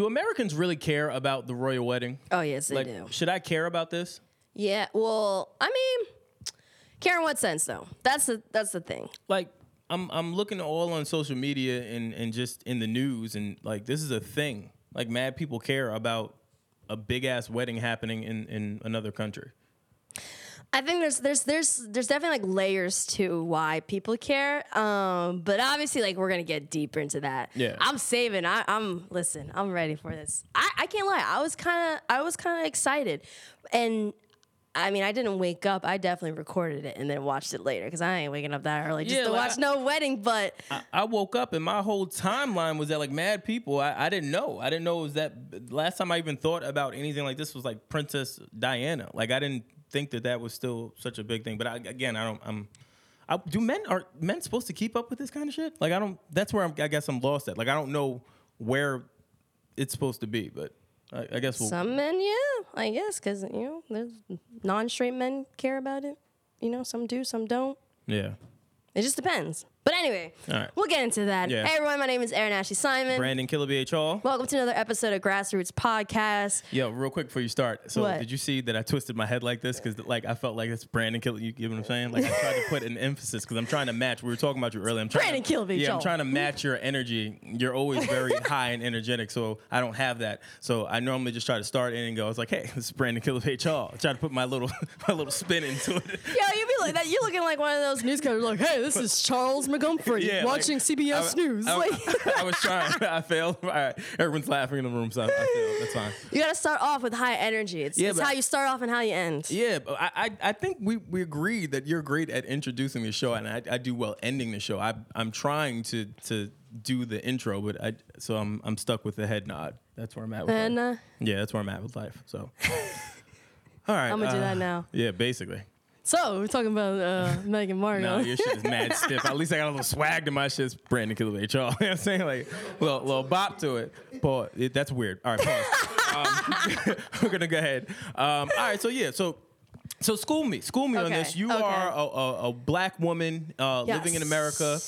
Do Americans really care about the royal wedding? Oh yes, they like, do. should I care about this? Yeah. Well, I mean, care in what sense though? That's the that's the thing. Like, I'm I'm looking all on social media and and just in the news, and like this is a thing. Like, mad people care about a big ass wedding happening in in another country. I think there's there's there's there's definitely like layers to why people care. Um, but obviously, like we're gonna get deeper into that. Yeah. I'm saving. I, I'm listen. I'm ready for this. I, I can't lie. I was kind of I was kind of excited, and I mean I didn't wake up. I definitely recorded it and then watched it later because I ain't waking up that early just Yeah, to like, watch no wedding. But I, I woke up and my whole timeline was that like mad people. I, I didn't know. I didn't know it was that. Last time I even thought about anything like this was like Princess Diana. Like I didn't think that that was still such a big thing. But I, again, I don't. I'm. I, do men are men supposed to keep up with this kind of shit? Like I don't. That's where I'm, I guess I'm lost at. Like I don't know where it's supposed to be. But I, I guess we'll. some men, yeah, I guess because you know there's non-straight men care about it. You know, some do, some don't. yeah. It just depends. But anyway, All right. we'll get into that. Yeah. Hey everyone, my name is Aaron Ashley Simon. Brandon Killer BH Hall. Welcome to another episode of Grassroots Podcast. Yo, real quick before you start. So, What? did you see that I twisted my head like this because, like, I felt like it's Brandon Kill. You get what I'm saying? Like, I tried to put an emphasis because I'm trying to match. We were talking about you earlier. I'm trying Brandon to, Kill me, Yeah, I'm trying to match your energy. You're always very high and energetic, so I don't have that. So I normally just try to start in and go. I was like, hey, this is Brandon Killer H. Hall. Try to put my little my little spin into it. Yeah, you'd be like that. You're looking like one of those newscasters, like, "Hey, this is Charles McGumphrey Yeah, watching like, CBS I, News." I, like, I was trying. I failed. All right, everyone's laughing in the room, so I, I failed. That's fine. you gotta start off with high energy. It's, Yeah, it's how you start off and how you end. Yeah, but I, I, I think we, we agreed that you're great at introducing the show, and I, I do well ending the show. I, I'm trying to to do the intro, but I so I'm I'm stuck with the head nod. That's where I'm at. With And life. uh, yeah, that's where I'm at with life. So, all right, I'm gonna do uh, that now. Yeah, basically. So we're talking about uh, Meghan Markle. No, your shit is mad stiff. At least I got a little swag to my shit. It's Brandon Killer. You know what I'm saying? Like, little, little bop to it. Paul, it, that's weird. All right, pause. um, we're going to go ahead. Um, all right, so yeah, so. So school me, school me on this. You okay. are a, a, a black woman uh, living in America,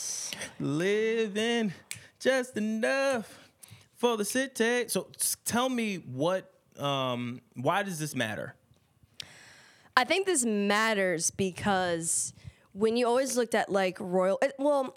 living just enough for the city. So tell me what, um, why does this matter? I think this matters because when you always looked at like royal, it- well,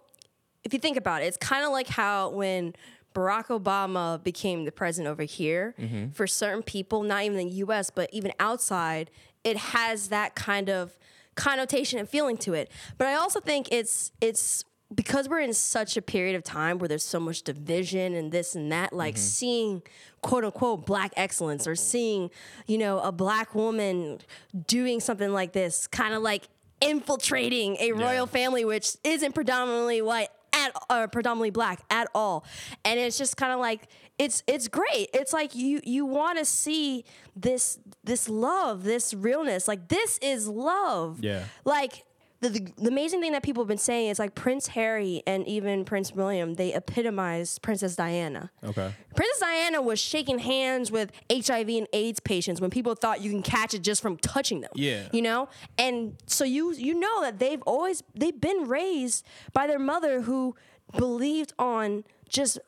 if you think about it, it's kind of like how when Barack Obama became the president over here, mm-hmm. for certain people, not even in the US, but even outside, it has that kind of connotation and feeling to it. But I also think it's it's because we're in such a period of time where there's so much division and this and that, like mm-hmm. seeing quote unquote black excellence or seeing, you know, a black woman doing something like this, kind of like infiltrating a royal family which isn't predominantly white at or predominantly black at all. And it's just kind of like it's it's great. It's like you you want to see this this love, this realness. Like this is love. Yeah. Like the, the, the amazing thing that people have been saying is like Prince Harry and even Prince William, they epitomize Princess Diana. Okay. Princess Diana was shaking hands with HIV and AIDS patients when people thought you can catch it just from touching them. Yeah. You know? And so you you know that they've always they've been raised by their mother who believed on just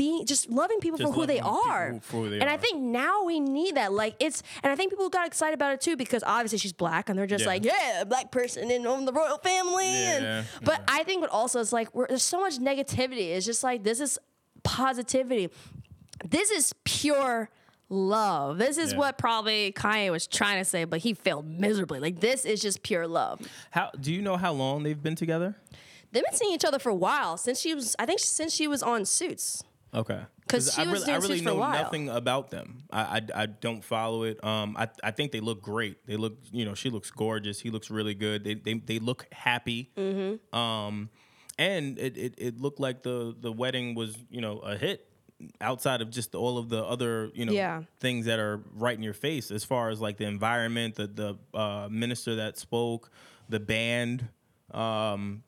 being just loving people Just for who they are. who- they and I think now we need that. Like it's and I think people got excited about it too because obviously she's black and they're just Yeah. like, yeah, a black person in on the royal family. Yeah, And, but I think what also is like we're, there's so much negativity. It's just like this is positivity. This is pure love. This is Yeah. what probably Kanye was trying to say, but he failed miserably. Like this is just pure love. How do you know how long they've been together? They've been seeing each other for a while since she was. I think since she was on Suits. Okay. 'Cause she I really, I really suits for a know nothing about them. I, I I don't follow it. Um, I I think they look great. They look, you know, she looks gorgeous. He looks really good. They they, they look happy. Mm-hmm. Um, and it, it it looked like the the wedding was you know a hit. Outside of just all of the other you know Yeah. things that are right in your face, as far as like the environment, the the uh, minister that spoke, the band. Um,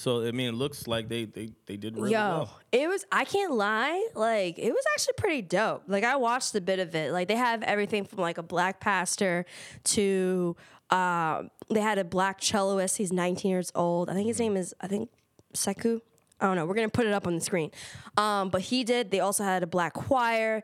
so I mean, it looks like they they, they did really Yo, well. it was. I can't lie. Like it was actually pretty dope. Like I watched a bit of it. Like they have everything from like a black pastor to um, they had a black celloist. He's 19 years old. I think his name is I think Sheku. I don't know. We're gonna put it up on the screen. Um, but he did. They also had a black choir.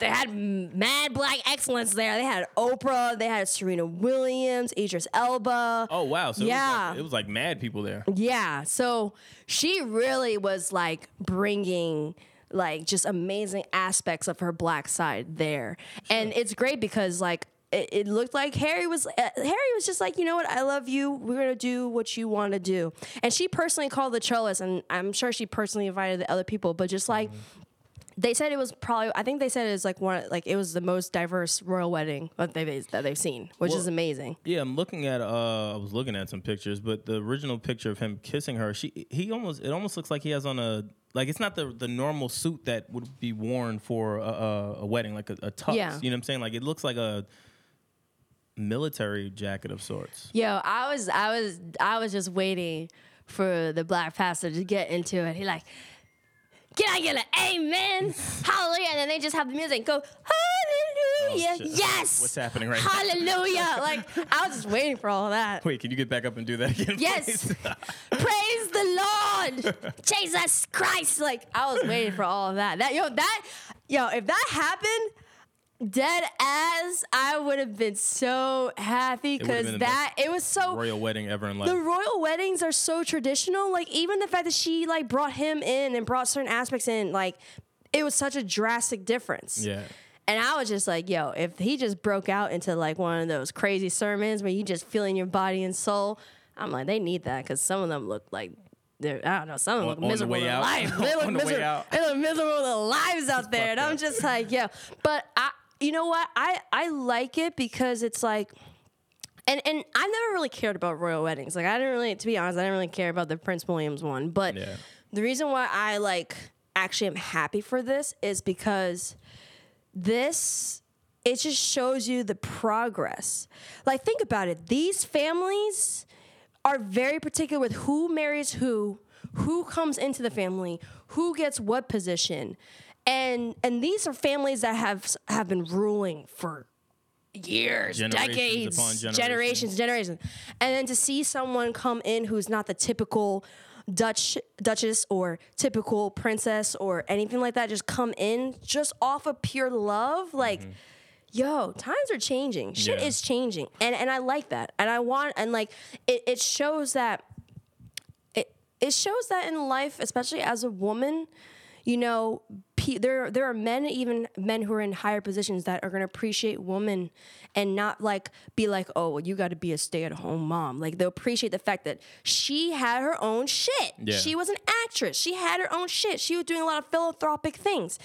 They had mad black excellence there. They had Oprah. They had Serena Williams, Idris Elba. Oh wow! So Yeah. it, was like, it was like mad people there. Yeah. So she really was like bringing like just amazing aspects of her black side there. And it's great because like it, it looked like Harry was uh, Harry was just like, you know what, I love you. We're gonna do what you want to do. And she personally called the cellist, and I'm sure she personally invited the other people. But just like they said, it was probably I think they said it was like one like it was the most diverse royal wedding that they've that they've seen, which is amazing. Yeah, I'm looking at. Uh, I was looking at some pictures, but the original picture of him kissing her, she he almost it almost looks like he has on a like it's not the the normal suit that would be worn for a, a, a wedding, like a, a tux. Yeah. You know what I'm saying? Like it looks like a military jacket of sorts. Yo, I was I was I was just waiting for the black pastor to get into it. He like, can I get an amen? Hallelujah. And then they just have the music go, Hallelujah. Oh, yes. What's happening right now? Hallelujah. like I was just waiting for all that. Wait, can you get back up and do that again? Yes. Praise the Lord. Jesus Christ. Like I was waiting for all of that. That yo, that yo, if that happened, dead as I would have been so happy because that it was so Royal wedding ever in life. the royal weddings are so traditional. Like even the fact that she like brought him in and brought certain aspects in, like it was such a drastic difference. yeah. And I was just like, yo, if he just broke out into like one of those crazy sermons where you just feeling your body and soul, I'm like, they need that because some of them look like they're, I don't know, some of them On- look on miserable out. life. They look On the miserable. They look miserable their lives out there. And I'm just like, yo. But I, you know what? I I like it because it's like and and I never really cared about royal weddings. Like I didn't really, to be honest, I didn't really care about the Prince Williams one. But Yeah. the reason why I like actually am happy for this is because this it just shows you the progress. Like think about it. These families are very particular with who marries who, who comes into the family, who gets what position. And and these are families that have have been ruling for years, Generations decades, generations. generations, generations. And then to see someone come in who's not the typical Dutch Duchess or typical princess or anything like that, just come in just off of pure love, like. Mm-hmm. Yo, times are changing. Shit Yeah. is changing, and and I like that, and I want, and like it, it shows that it it shows that in life, especially as a woman, you know, pe- there there are men, even men who are in higher positions that are going to appreciate women and not like be like, oh, well, you got to be a stay at home mom. Like they'll appreciate the fact that she had her own shit. Yeah. She was an actress. She had her own shit. She was doing a lot of philanthropic things.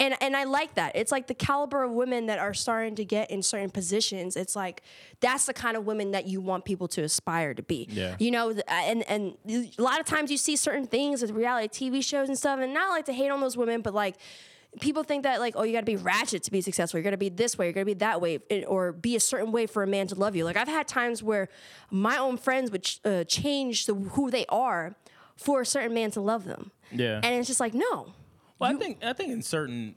And, and I like that. It's like the caliber of women that are starting to get in certain positions. It's like that's the kind of women that you want people to aspire to be. Yeah. You know, and and a lot of times you see certain things with reality TV shows and stuff, and not like to hate on those women, but like people think that like oh you got to be ratchet to be successful. You're gonna be this way. You're gonna be that way, or be a certain way for a man to love you. Like I've had times where my own friends would ch- uh, change the, who they are for a certain man to love them. Yeah. And it's just like no. Well, I think I think in certain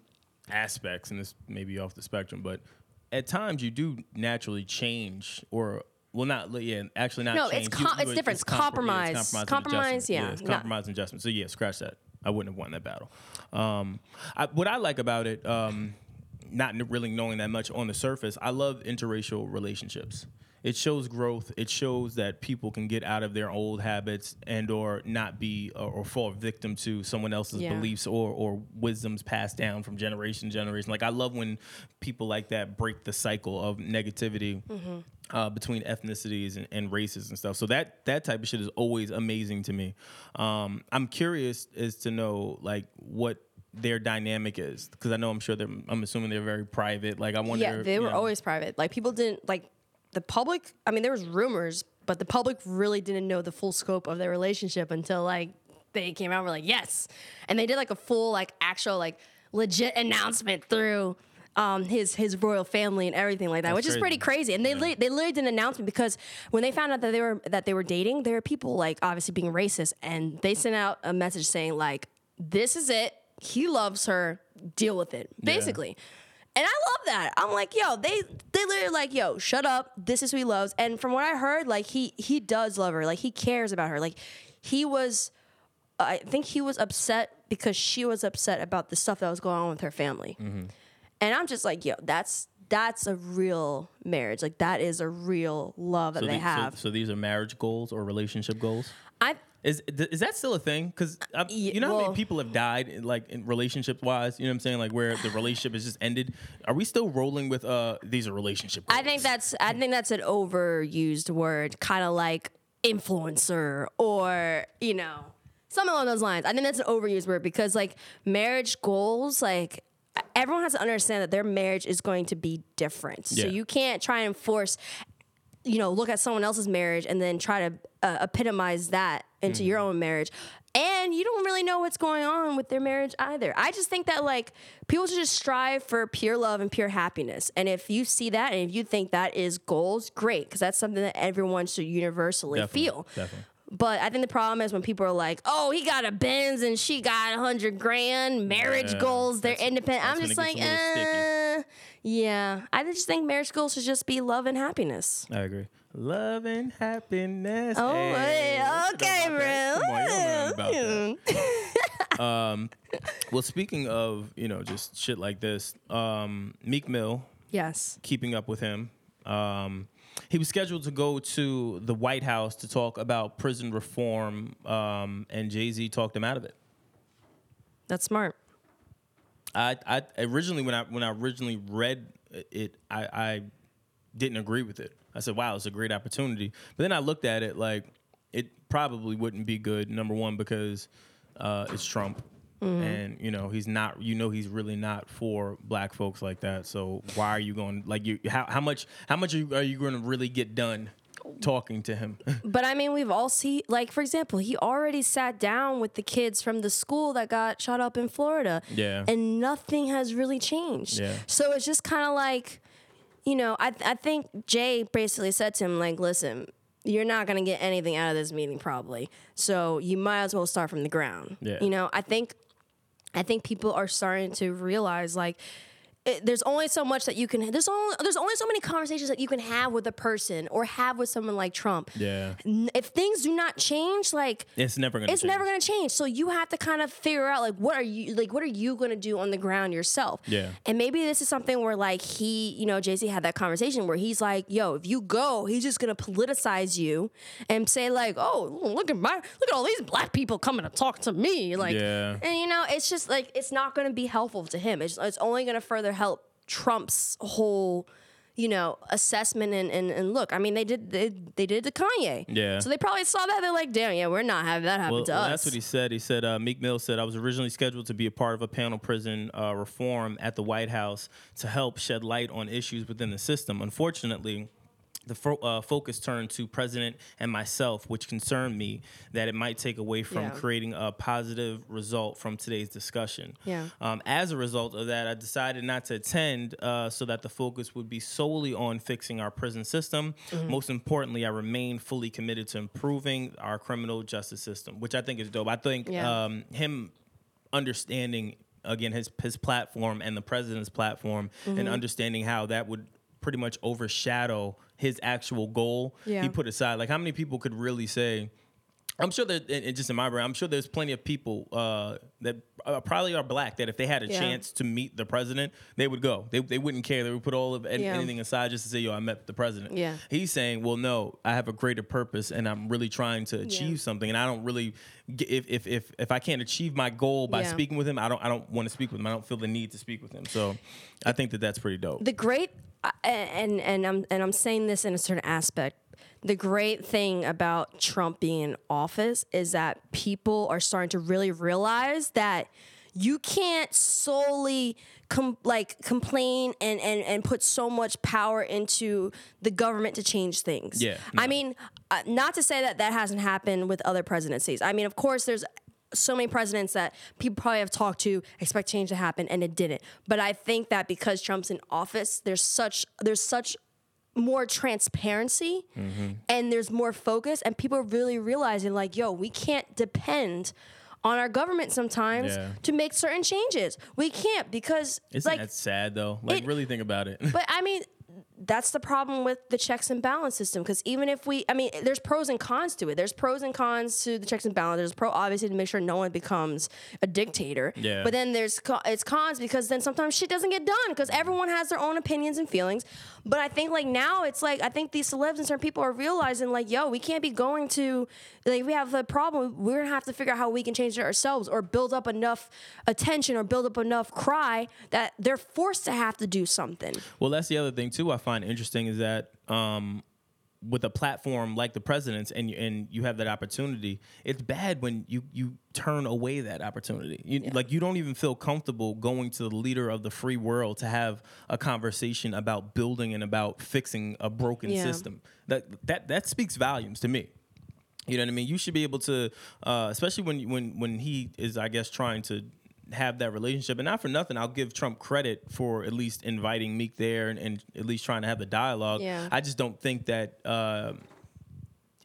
aspects, and this may be off the spectrum, but at times you do naturally change, or well, not yeah, actually not. No, change. it's com- you it's different. It's compro- compromise. Yeah, it's compromise. Compromise, yeah, it's no. compromise and adjustment. So yeah, scratch that. I wouldn't have won that battle. Um, I, what I like about it, um, not really knowing that much on the surface, I love interracial relationships. It shows growth. It shows that people can get out of their old habits and or not be or, or fall victim to someone else's Yeah. beliefs or or wisdoms passed down from generation to generation. Like I love when people like that break the cycle of negativity. uh, between ethnicities and, and races and stuff. So that that type of shit is always amazing to me. Um, I'm curious as to know like what their dynamic is because I know I'm sure they're. I'm assuming they're very private. Like I wonder. Yeah, they you were know, always private. Like people didn't like the public. I mean, there was rumors, but the public really didn't know the full scope of their relationship until like they came out. and were like, yes, and they did like a full like actual like legit announcement through. Um, his his royal family and everything like that, That's which is pretty crazy. crazy. And they li- they literally did an announcement because when they found out that they were that they were dating, there were people like obviously being racist, and they sent out a message saying like, "This is it. He loves her. Deal with it." Basically. And I love that. I'm like, yo, they they literally like, yo, shut up. This is who he loves. And from what I heard, like he he does love her. Like he cares about her. Like he was I think he was upset because she was upset about the stuff that was going on with her family. Mm-hmm. And I'm just like, yo, that's that's a real marriage. Like that is a real love that so they the- so- have. So, these are marriage goals or relationship goals. I Is is that still a thing? Because you know how many people have died, in, like in relationship wise. You know what I'm saying? Like where the relationship has just ended. Are we still rolling with uh these are relationship? Goals? I think that's I think that's an overused word, kind of like influencer or you know something along those lines. I think that's an overused word because like marriage goals, like everyone has to understand that their marriage is going to be different. So you can't try and force, you know, look at someone else's marriage and then try to uh, epitomize that into your own marriage. And you don't really know what's going on with their marriage either. I just think that like people should just strive for pure love and pure happiness. And if you see that and if you think that is goals, great, because that's something that everyone should universally Definitely, feel. definitely. But I think the problem is when people are like, "Oh, he got a Benz and she got a hundred grand, marriage Yeah, goals, they're independent." I'm just like, it gets a little yeah. I just think marriage goals should just be love and happiness. I agree. Love and happiness. Oh, Hey, okay, know about that? bro. You know nothing about that. um, well, speaking of you know just shit like this, um, Meek Mill, Yes. keeping up with him. Um, he was scheduled to go to the White House to talk about prison reform, um, and Jay Z talked him out of it. That's smart. I, I originally when I when I originally read it, I, I didn't agree with it. I said, "Wow, it's a great opportunity." But then I looked at it like it probably wouldn't be good. Number one, because uh, it's Trump, and you know he's not. You know he's really not for black folks like that. So why are you going like you? How, how much? How much are you, are you going to really get done talking to him? But I mean, we've all seen, like, for example, he already sat down with the kids from the school that got shot up in Florida. Yeah. And nothing has really changed. Yeah. So it's just kind of like, you know, I, I think Jay basically said to him, like, listen, you're not going to get anything out of this meeting probably. So you might as well start from the ground. Yeah. You know, I think, I think people are starting to realize, like, it, there's only so much that you can. There's only there's only so many conversations that you can have with a person or have with someone like Trump. yeah, If things do not change, like it's never going to. it's never going to change. So you have to kind of figure out like what are you like what are you going to do on the ground yourself? Yeah. And maybe this is something where like he, you know, Jay Z had that conversation where he's like, "Yo, if you go, he's just going to politicize you and say like, oh, look at my look at all these black people coming to talk to me, like, Yeah. and you know, it's just like it's not going to be helpful to him. It's it's only going to help Trump's whole." You know, assessment and, and, and look. I mean, they did they, they did it to Kanye. Yeah. So they probably saw that. They're like, damn, yeah, we're not having that happen Well, to well, us. that's what he said. He said uh, Meek Mill said I was originally scheduled to be a part of a panel prison uh, reform at the White House to help shed light on issues within the system. Unfortunately. The fo- uh, focus turned to president and myself, which concerned me that it might take away from Yeah. creating a positive result from today's discussion. Yeah. Um, as a result of that, I decided not to attend uh, so that the focus would be solely on fixing our prison system. Mm-hmm. Most importantly, I remain fully committed to improving our criminal justice system, which I think is dope. I think Yeah. um, him understanding again his his platform and the president's platform and Mm-hmm. understanding how that would pretty much overshadow his actual goal Yeah. he put aside like how many people could really say I'm sure that, and just in my brain, I'm sure there's plenty of people uh, that uh, probably are black that if they had a Yeah. chance to meet the president, they would go. They, they wouldn't care. They would put all of an- Yeah. anything aside just to say, "Yo, I met the president." Yeah. He's saying, "Well, no, I have a greater purpose, and I'm really trying to achieve something, and I don't really, if if if if I can't achieve my goal by Yeah. speaking with him, I don't I don't want to speak with him. I don't feel the need to speak with him. So, I think that that's pretty dope. the great and and I'm and I'm saying this in a certain aspect. The great thing about Trump being in office is that people are starting to really realize that you can't solely com- like complain and, and and put so much power into the government to change things. Yeah, I mean, uh, not to say that that hasn't happened with other presidencies. I mean, of course, there's so many presidents that people probably have talked to expect change to happen and it didn't. But I think that because Trump's in office, there's such there's such more transparency mm-hmm. and there's more focus and people are really realizing like, yo, we can't depend on our government sometimes Yeah. to make certain changes. We can't because Isn't like that sad though? Like, it- really think about it. but I mean, that's the problem with the checks and balance system. Because even if we, I mean, there's pros and cons to it. There's pros and cons to the checks and balance. There's pro, obviously, to make sure no one becomes a dictator. Yeah. But then there's it's cons because then sometimes shit doesn't get done because everyone has their own opinions and feelings. But I think like now it's like I think these celebs and certain people are realizing like, yo, we can't be going to like we have a problem. We're gonna have to figure out how we can change it ourselves or build up enough attention or build up enough cry that they're forced to have to do something. Well, that's the other thing too. I find interesting is that um, with a platform like the president's, and you, and you have that opportunity, it's bad when you you turn away that opportunity. You, Like you don't even feel comfortable going to the leader of the free world to have a conversation about building and about fixing a broken Yeah. system. That that that speaks volumes to me. You know what I mean? You should be able to, uh, especially when when when he is, I guess, trying to have that relationship. And not for nothing, I'll give Trump credit for at least inviting Meek there and, and at least trying to have the dialogue. Yeah. I just don't think that. Uh,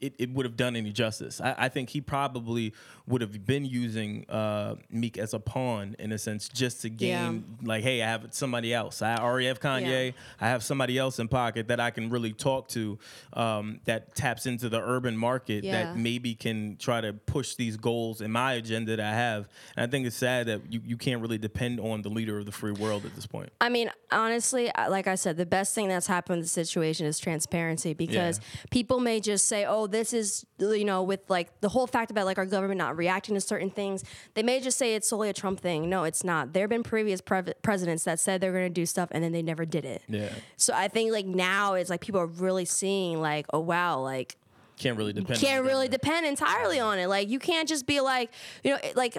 it, it would have done any justice. I, I think he probably would have been using uh, Meek as a pawn in a sense, just to gain like, hey, I have somebody else. I already have Kanye. Yeah. I have somebody else in pocket that I can really talk to um, that taps into the urban market Yeah. that maybe can try to push these goals in my agenda that I have. And I think it's sad that you, you can't really depend on the leader of the free world at this point. I mean, honestly, like I said, the best thing that's happened in the situation is transparency because people may just say, oh, this is, you know, with like the whole fact about like our government not reacting to certain things, they may just say it's solely a Trump thing. No, it's not. There have been previous pre- presidents that said they're going to do stuff and then they never did it. Yeah. So I think like now it's like people are really seeing like, oh, wow, like, Can't really depend. can't really depend entirely on it. Like you can't just be like, you know, like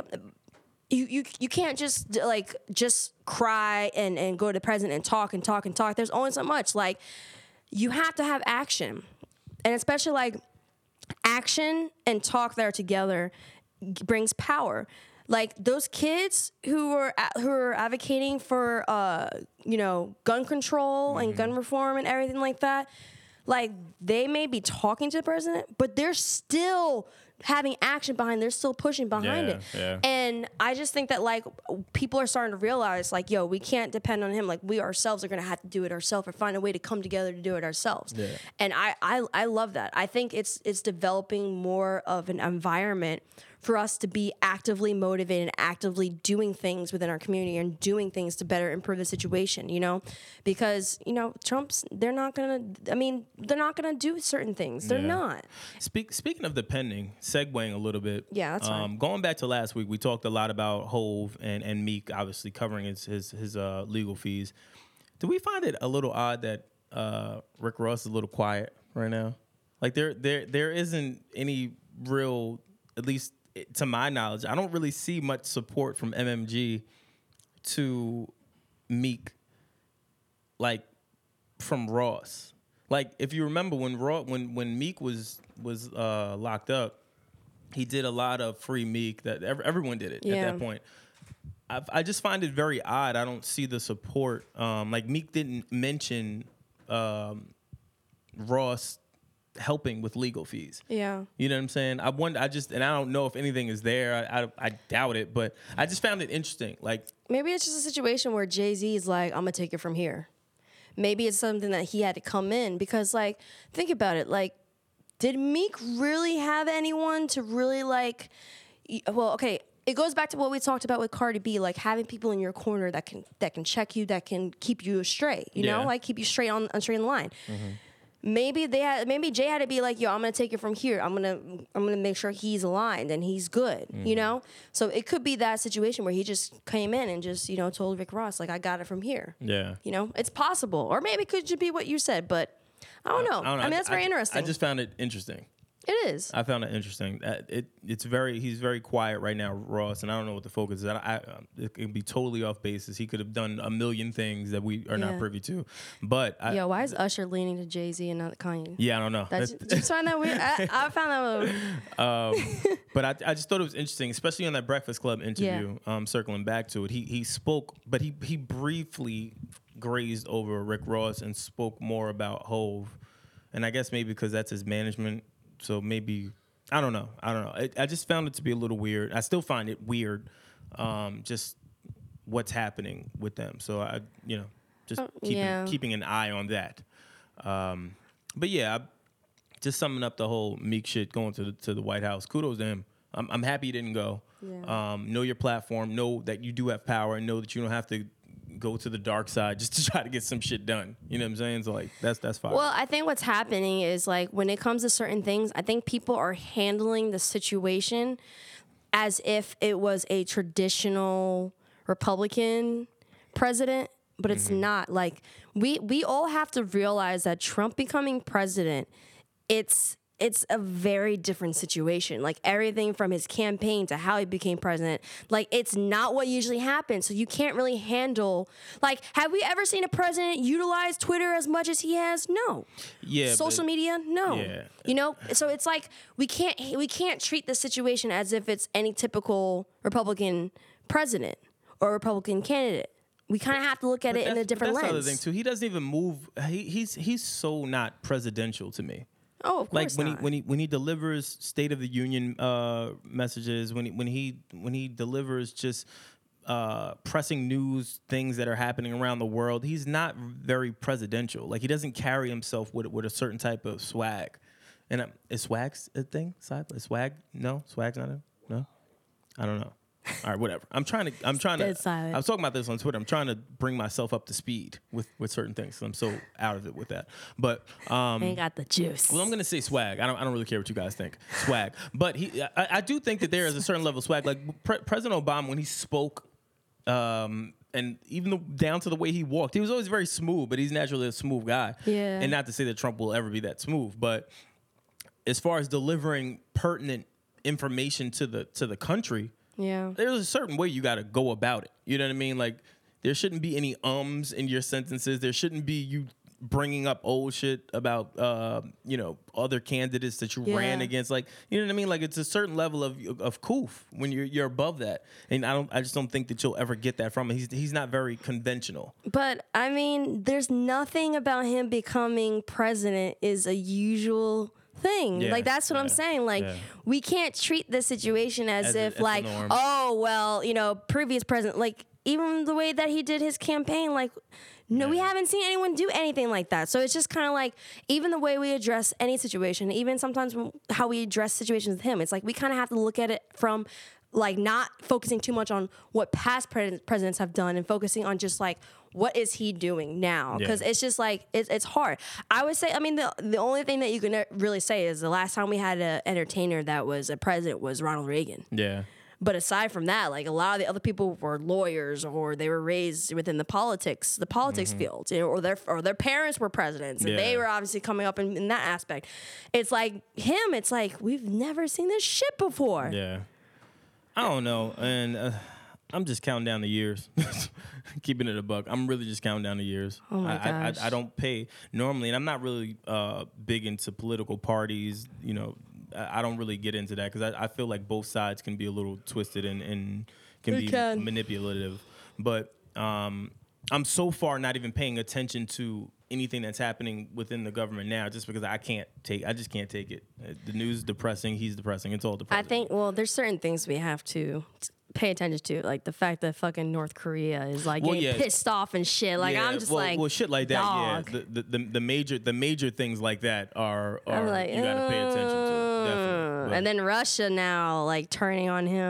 you you you can't just like just cry and and go to the president and talk and talk and talk. There's only so much. Like you have to have action, and especially like action and talk that are together brings power. Like those kids who are who are advocating for uh you know gun control and gun reform and everything like that, like they may be talking to the president, but they're still having action behind. They're still pushing behind Yeah, it. yeah. And I just think that like people are starting to realize like, yo, we can't depend on him. Like we ourselves are gonna have to do it ourselves or find a way to come together to do it ourselves. Yeah. And I, I I love that. I think it's it's developing more of an environment for us to be actively motivated and actively doing things within our community and doing things to better improve the situation, you know? Because, you know, Trump's they're not gonna I mean, they're not gonna do certain things. They're Yeah. not. Speak, speaking of depending, segueing a little bit. Yeah, that's um, Going back to last week, we talked a lot about Hove and, and Meek, obviously covering his his, his uh, legal fees. Do we find it a little odd that uh, Rick Ross is a little quiet right now? Like there there there isn't any real, at least to my knowledge, I don't really see much support from MMG to Meek, like from Ross. Like if you remember when Raw when when Meek was was uh, locked up, he did a lot of free Meek that ev- everyone did it Yeah. at that point. I, I just find it very odd. I don't see the support. Um, like Meek didn't mention um, Ross helping with legal fees. Yeah. You know what I'm saying? I wonder. I just and I don't know if anything is there. I, I, I doubt it, but I just found it interesting. Like Maybe it's just a situation where Jay Z is like, I'm gonna take it from here. Maybe it's something that he had to come in because, like, think about it. Like, did Meek really have anyone to really like? Well, okay, it goes back to what we talked about with Cardi B, like having people in your corner that can that can check you, that can keep you straight. You know, like keep you straight on, on straight in the line. Mm-hmm. Maybe they had. Maybe Jay had to be like, "Yo, I'm gonna take it from here. I'm gonna, I'm gonna make sure he's aligned and he's good." You mm-hmm. know. So it could be that situation where he just came in and just, you know, told Rick Ross, like, "I got it from here." Yeah. You know, it's possible, or maybe it could just be what you said, but I don't know. I, don't know. mean, that's very interesting. I just found it interesting. It is. I found it interesting. Uh, It it's very he's very quiet right now, Ross, and I don't know what the focus is. I, I um, it could be totally off basis. He could have done a million things that we are Yeah. not privy to. But I, Yo, why is Usher leaning to Jay Z and not Kanye? yeah, I don't know. That's, you find that weird? I, I found that. Weird. but I, I just thought it was interesting, especially on that Breakfast Club interview. Um, circling back to it, he he spoke, but he he briefly grazed over Rick Ross and spoke more about Hove, and I guess maybe because that's his management, so maybe I don't know. I don't know. I, I just found it to be a little weird. I still find it weird, um, just what's happening with them. So I, you know, just keeping yeah. keeping an eye on that. Um, but yeah, I, just summing up the whole Meek shit going to the, to the White House. Kudos to him. I'm, I'm happy he didn't go. Yeah. Um, know your platform. Know that you do have power, and know that you don't have to go to the dark side just to try to get some shit done. You know what I'm saying? So like that's that's fine. Well, I think what's happening is like when it comes to certain things, I think people are handling the situation as if it was a traditional Republican president, but it's mm-hmm. not. Like we we all have to realize that Trump becoming president, it's it's a very different situation. Like everything from his campaign to how he became president, like it's not what usually happens. So you can't really handle like have we ever seen a president utilize Twitter as much as he has? No. yeah, Social but- media? No. Yeah. You know, so it's like we can't we can't treat the situation as if it's any typical Republican president or Republican candidate. We kind of have to look at it in a That's- different that's the other thing too. He doesn't even move. He, he's he's so not presidential to me. Oh, of like course when not. he when he when he delivers State of the Union uh, messages, when he when he when he delivers just uh, pressing news things that are happening around the world, he's not very presidential. Like he doesn't carry himself with with a certain type of swag. And um, is swag's a thing? Swag? Is swag? No, swag's not a no. I don't know. All right, whatever. I'm trying to. I'm trying to. silent. I was talking about this on Twitter. I'm trying to bring myself up to speed with with certain things. I'm so out of it with that. But um, Ain't got the juice. well, I'm gonna say swag. I don't. I don't really care what you guys think. Swag, but he. I, I do think that there is a certain level of swag. Like Pre- President Obama when he spoke, um, and even the, down to the way he walked, he was always very smooth. But he's naturally a smooth guy. Yeah. And not to say that Trump will ever be that smooth, but as far as delivering pertinent information to the to the country, yeah. there's a certain way you got to go about it. You know what I mean? Like there shouldn't be any ums in your sentences. There shouldn't be you bringing up old shit about uh, you know other candidates that you ran against. Like you know what I mean? Like it's a certain level of of coof when you're you're above that. And I don't. I just don't think that you'll ever get that from him. He's he's not very conventional. But I mean, there's nothing about him becoming president is a usual thing. Yeah, like that's what I'm saying. Like yeah. we can't treat this situation as, As a- if as like, oh well, you know, previous president like even the way that he did his campaign, like no, we haven't seen anyone do anything like that. So it's just kind of like even the way we address any situation, even sometimes how we address situations with him, it's like we kind of have to look at it from like not focusing too much on what past pre- presidents have done and focusing on just like what is he doing now because Yeah. it's just like it's, it's hard i would say i mean the, the only thing that you can uh, really say is the last time we had an entertainer that was a president was ronald reagan Yeah. but aside from that, like a lot of the other people were lawyers or they were raised within the politics, the politics mm-hmm. field, you know, or their or their parents were presidents, and they were obviously coming up in, in that aspect. It's like him. It's like we've never seen this shit before. Yeah. I don't know, and uh, I'm just counting down the years. Keeping it a buck, I'm really just counting down the years. Oh my I, I, gosh. I, I don't pay normally, and I'm not really uh, big into political parties. You know, I, I don't really get into that because I, I feel like both sides can be a little twisted and, and can They be can. manipulative. But um, I'm so far not even paying attention to anything that's happening within the government now, just because I can't take. I just can't take it. Uh, The news is depressing. He's depressing. It's all depressing. I think well, there's certain things we have to t- pay attention to, like the fact that fucking North Korea is like Well, getting yeah. pissed off and shit. Like Yeah, I'm just well, like, well, shit like that. dog. Yeah, the, the the the major the major things like that are are like, you gotta pay attention to. Definitely. And then Russia now like turning on him,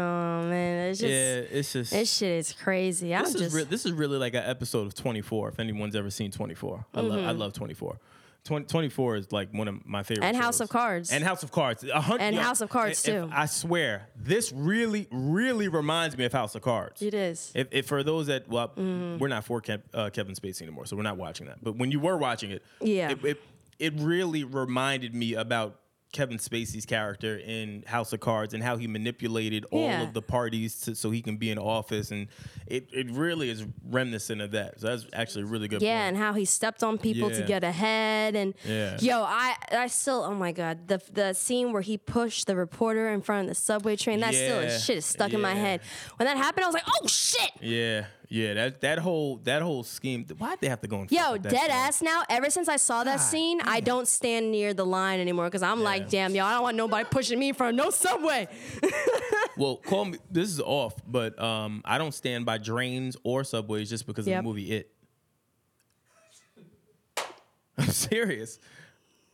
and it's just yeah, it's just this shit is crazy. I'm this is just re- this is really like an episode of 24. If anyone's ever seen 24, I love I love 24. 20, 24 is like one of my favorite. Mm-hmm. And House shows. of Cards. And House of Cards. A hun- And yo, House of Cards, if- if- too. I swear, this really, really reminds me of House of Cards. it is. If, if for those that well, Mm-hmm. we're not for Kev, uh, Kevin Spacey anymore, so we're not watching that. But when you were watching it, Yeah. it, it, it really reminded me about Kevin Spacey's character in House of Cards and how he manipulated all Yeah. of the parties to, so he can be in office, and it, it really is reminiscent of that. So that's actually a really good. Yeah, point. and how he stepped on people to get ahead, and Yeah. yo, I I still oh my god, the the scene where he pushed the reporter in front of the subway train, that still Yeah. is shit is stuck in my head. When that happened, I was like, oh shit. yeah, yeah. That that whole that whole scheme. Why'd they have to go and Yo, fuck with that dead shit? ass now. Ever since I saw that God scene, I don't stand near the line anymore because I'm like, damn, y'all, I don't want nobody pushing me in front of no subway. Well, call me. This is off, but um, I don't stand by drains or subways just because Yep. of the movie It. I'm serious.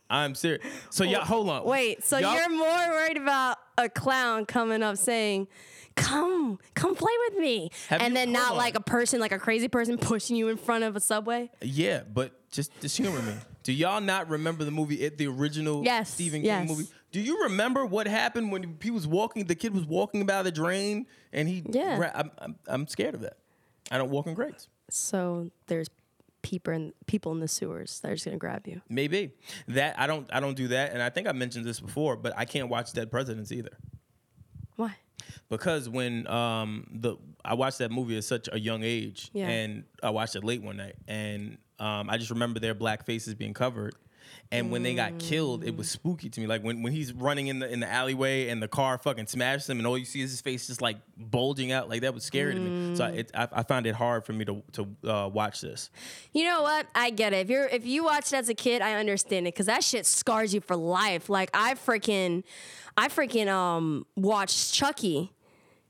I'm serious. So y'all, hold on. Wait, so Y'all- you're more worried about a clown coming up saying, "Come, come play with me," Have and you- then not hold like a person, like a crazy person, pushing you in front of a subway? Yeah, but just just humor me. Do y'all not remember the movie It, the original Yes, Stephen yes. King movie? Do you remember what happened when he was walking? The kid was walking by the drain, and he. Yeah. ra- I'm, I'm, I'm scared of that. I don't walk in grates. So there's people in people in the sewers that are just gonna grab you. Maybe that I don't I don't do that, and I think I mentioned this before, but I can't watch Dead Presidents either. Why? Because when um the I watched that movie at such a young age, Yeah. and I watched it late one night, and um I just remember their black faces being covered. And when they got killed, it was spooky to me. Like when, when he's running in the in the alleyway and the car fucking smashes him, and all you see is his face just like bulging out. Like that was scary to me. So I, it, I, I found it hard for me to to uh, watch this. You know what? I get it. If you're if you watched it as a kid, I understand it because that shit scars you for life. Like I freaking, I freaking um watched Chucky.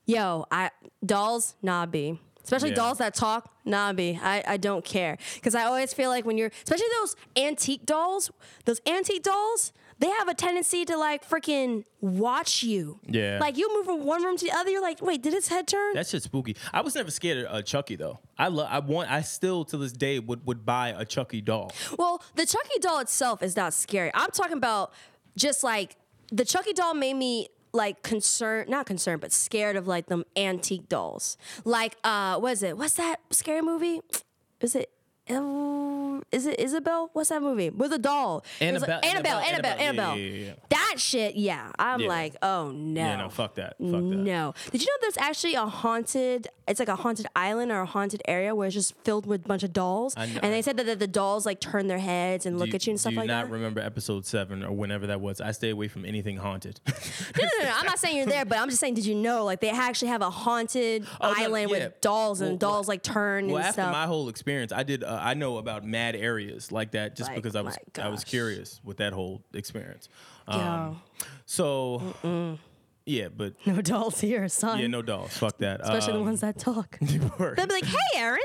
Yo, I dolls, nah, b. Especially Yeah. dolls that talk, nah, b. I I don't care because I always feel like when you're, especially those antique dolls, those antique dolls. They have a tendency to like freaking watch you. Yeah. Like you move from one room to the other, you're like, wait, did his head turn? That's just spooky. I was never scared of uh, Chucky though. I love. I want. I still to this day would would buy a Chucky doll. Well, the Chucky doll itself is not scary. I'm talking about just like the Chucky doll made me like concerned, not concerned, but scared of like them antique dolls. Like, uh, was it? What's that scary movie? Is it? Uh, Is it Isabel? What's that movie with a doll? Was like- Annabelle- Annabelle, Annabelle, Annabelle, Annabelle. Annabelle. Yeah, yeah, yeah. That shit, yeah. I'm like, oh no. Yeah, no, fuck that. Fuck that. No. Did you know there's actually a haunted? It's like a haunted island or a haunted area where it's just filled with a bunch of dolls, and they said that the, the dolls like turn their heads and look Do at you and stuff do you like not that. remember episode seven or whenever that was? I stay away from anything haunted. no, no, no. I'm not saying you're there, but I'm just saying, did you know like they actually have a haunted Oh, no, island yeah. with dolls and Well, dolls like turn well, and after stuff. my whole experience, I did. Uh, I know about mad areas like that just Like, because I was I was curious with that whole experience. Um, So yeah, but no dolls here, son. yeah, no dolls. Fuck that. Especially the Um, ones that talk. They'll be like, "Hey, Aaron."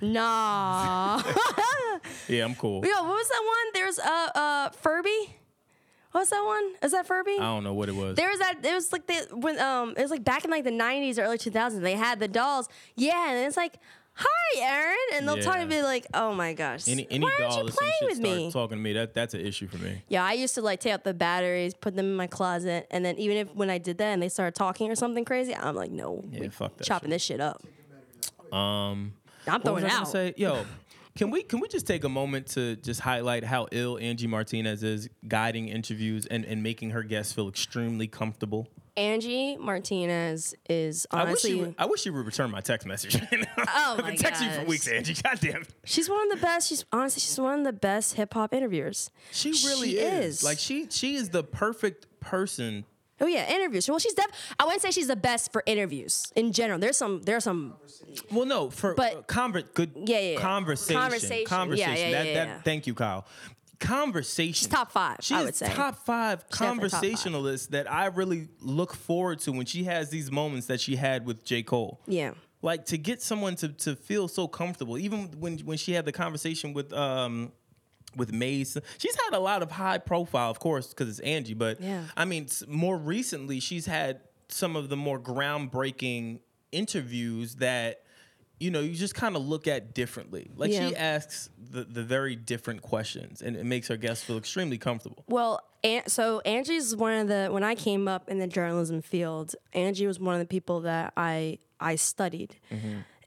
Nah. yeah, I'm cool. Yo, what was that one? There's uh uh Furby. What's that one? Is that Furby? I don't know what it was. There was that. It was like the when um it was like back in like the '90s or early 2000s. They had the dolls. Yeah, and it's like, "Hi, Aaron," and they'll talk to me like, "Oh my gosh, any any why aren't you playing with me?" talking to me, that that's an issue for me. Yeah, I used to like take out the batteries, put them in my closet, and then even if when I did that and they started talking or something crazy, I'm like, no, Yeah, we fuck that chopping this shit up. Um, I'm throwing it out. say? Yo, can we can we just take a moment to just highlight how ill Angie Martinez is guiding interviews and, and making her guests feel extremely comfortable? Angie Martinez is honestly, I wish you would, I wish you would return my text message. Oh I've been texting you for weeks, Angie. Goddamn. she's one of the best. She's honestly, she's one of the best hip hop interviewers. She really She is. is. Like she she is the perfect person Oh yeah, interviews. Well, she's def. I wouldn't say she's the best for interviews in general. There's some. There's some. Well, no, for But- uh, conver- good Yeah, yeah, yeah. conversation. Conversation. Yeah, Conversation. yeah, that, yeah, that, yeah. Thank you, Kyle. Conversation. She's top five, I She's would say. top five definitely top five. conversationalist that I really look forward to when she has these moments that she had with J. Cole. Yeah. Like to get someone to, to feel so comfortable, even when when she had the conversation with um with Mase, she's had a lot of high profile, of course, because it's Angie. But Yeah. I mean, more recently, she's had some of the more groundbreaking interviews that you know you just kind of look at differently. Like Yeah. she asks the the very different questions, and it makes her guests feel extremely comfortable. Well, An- so Angie's one of the when I came up in the journalism field, Angie was one of the people that I I studied,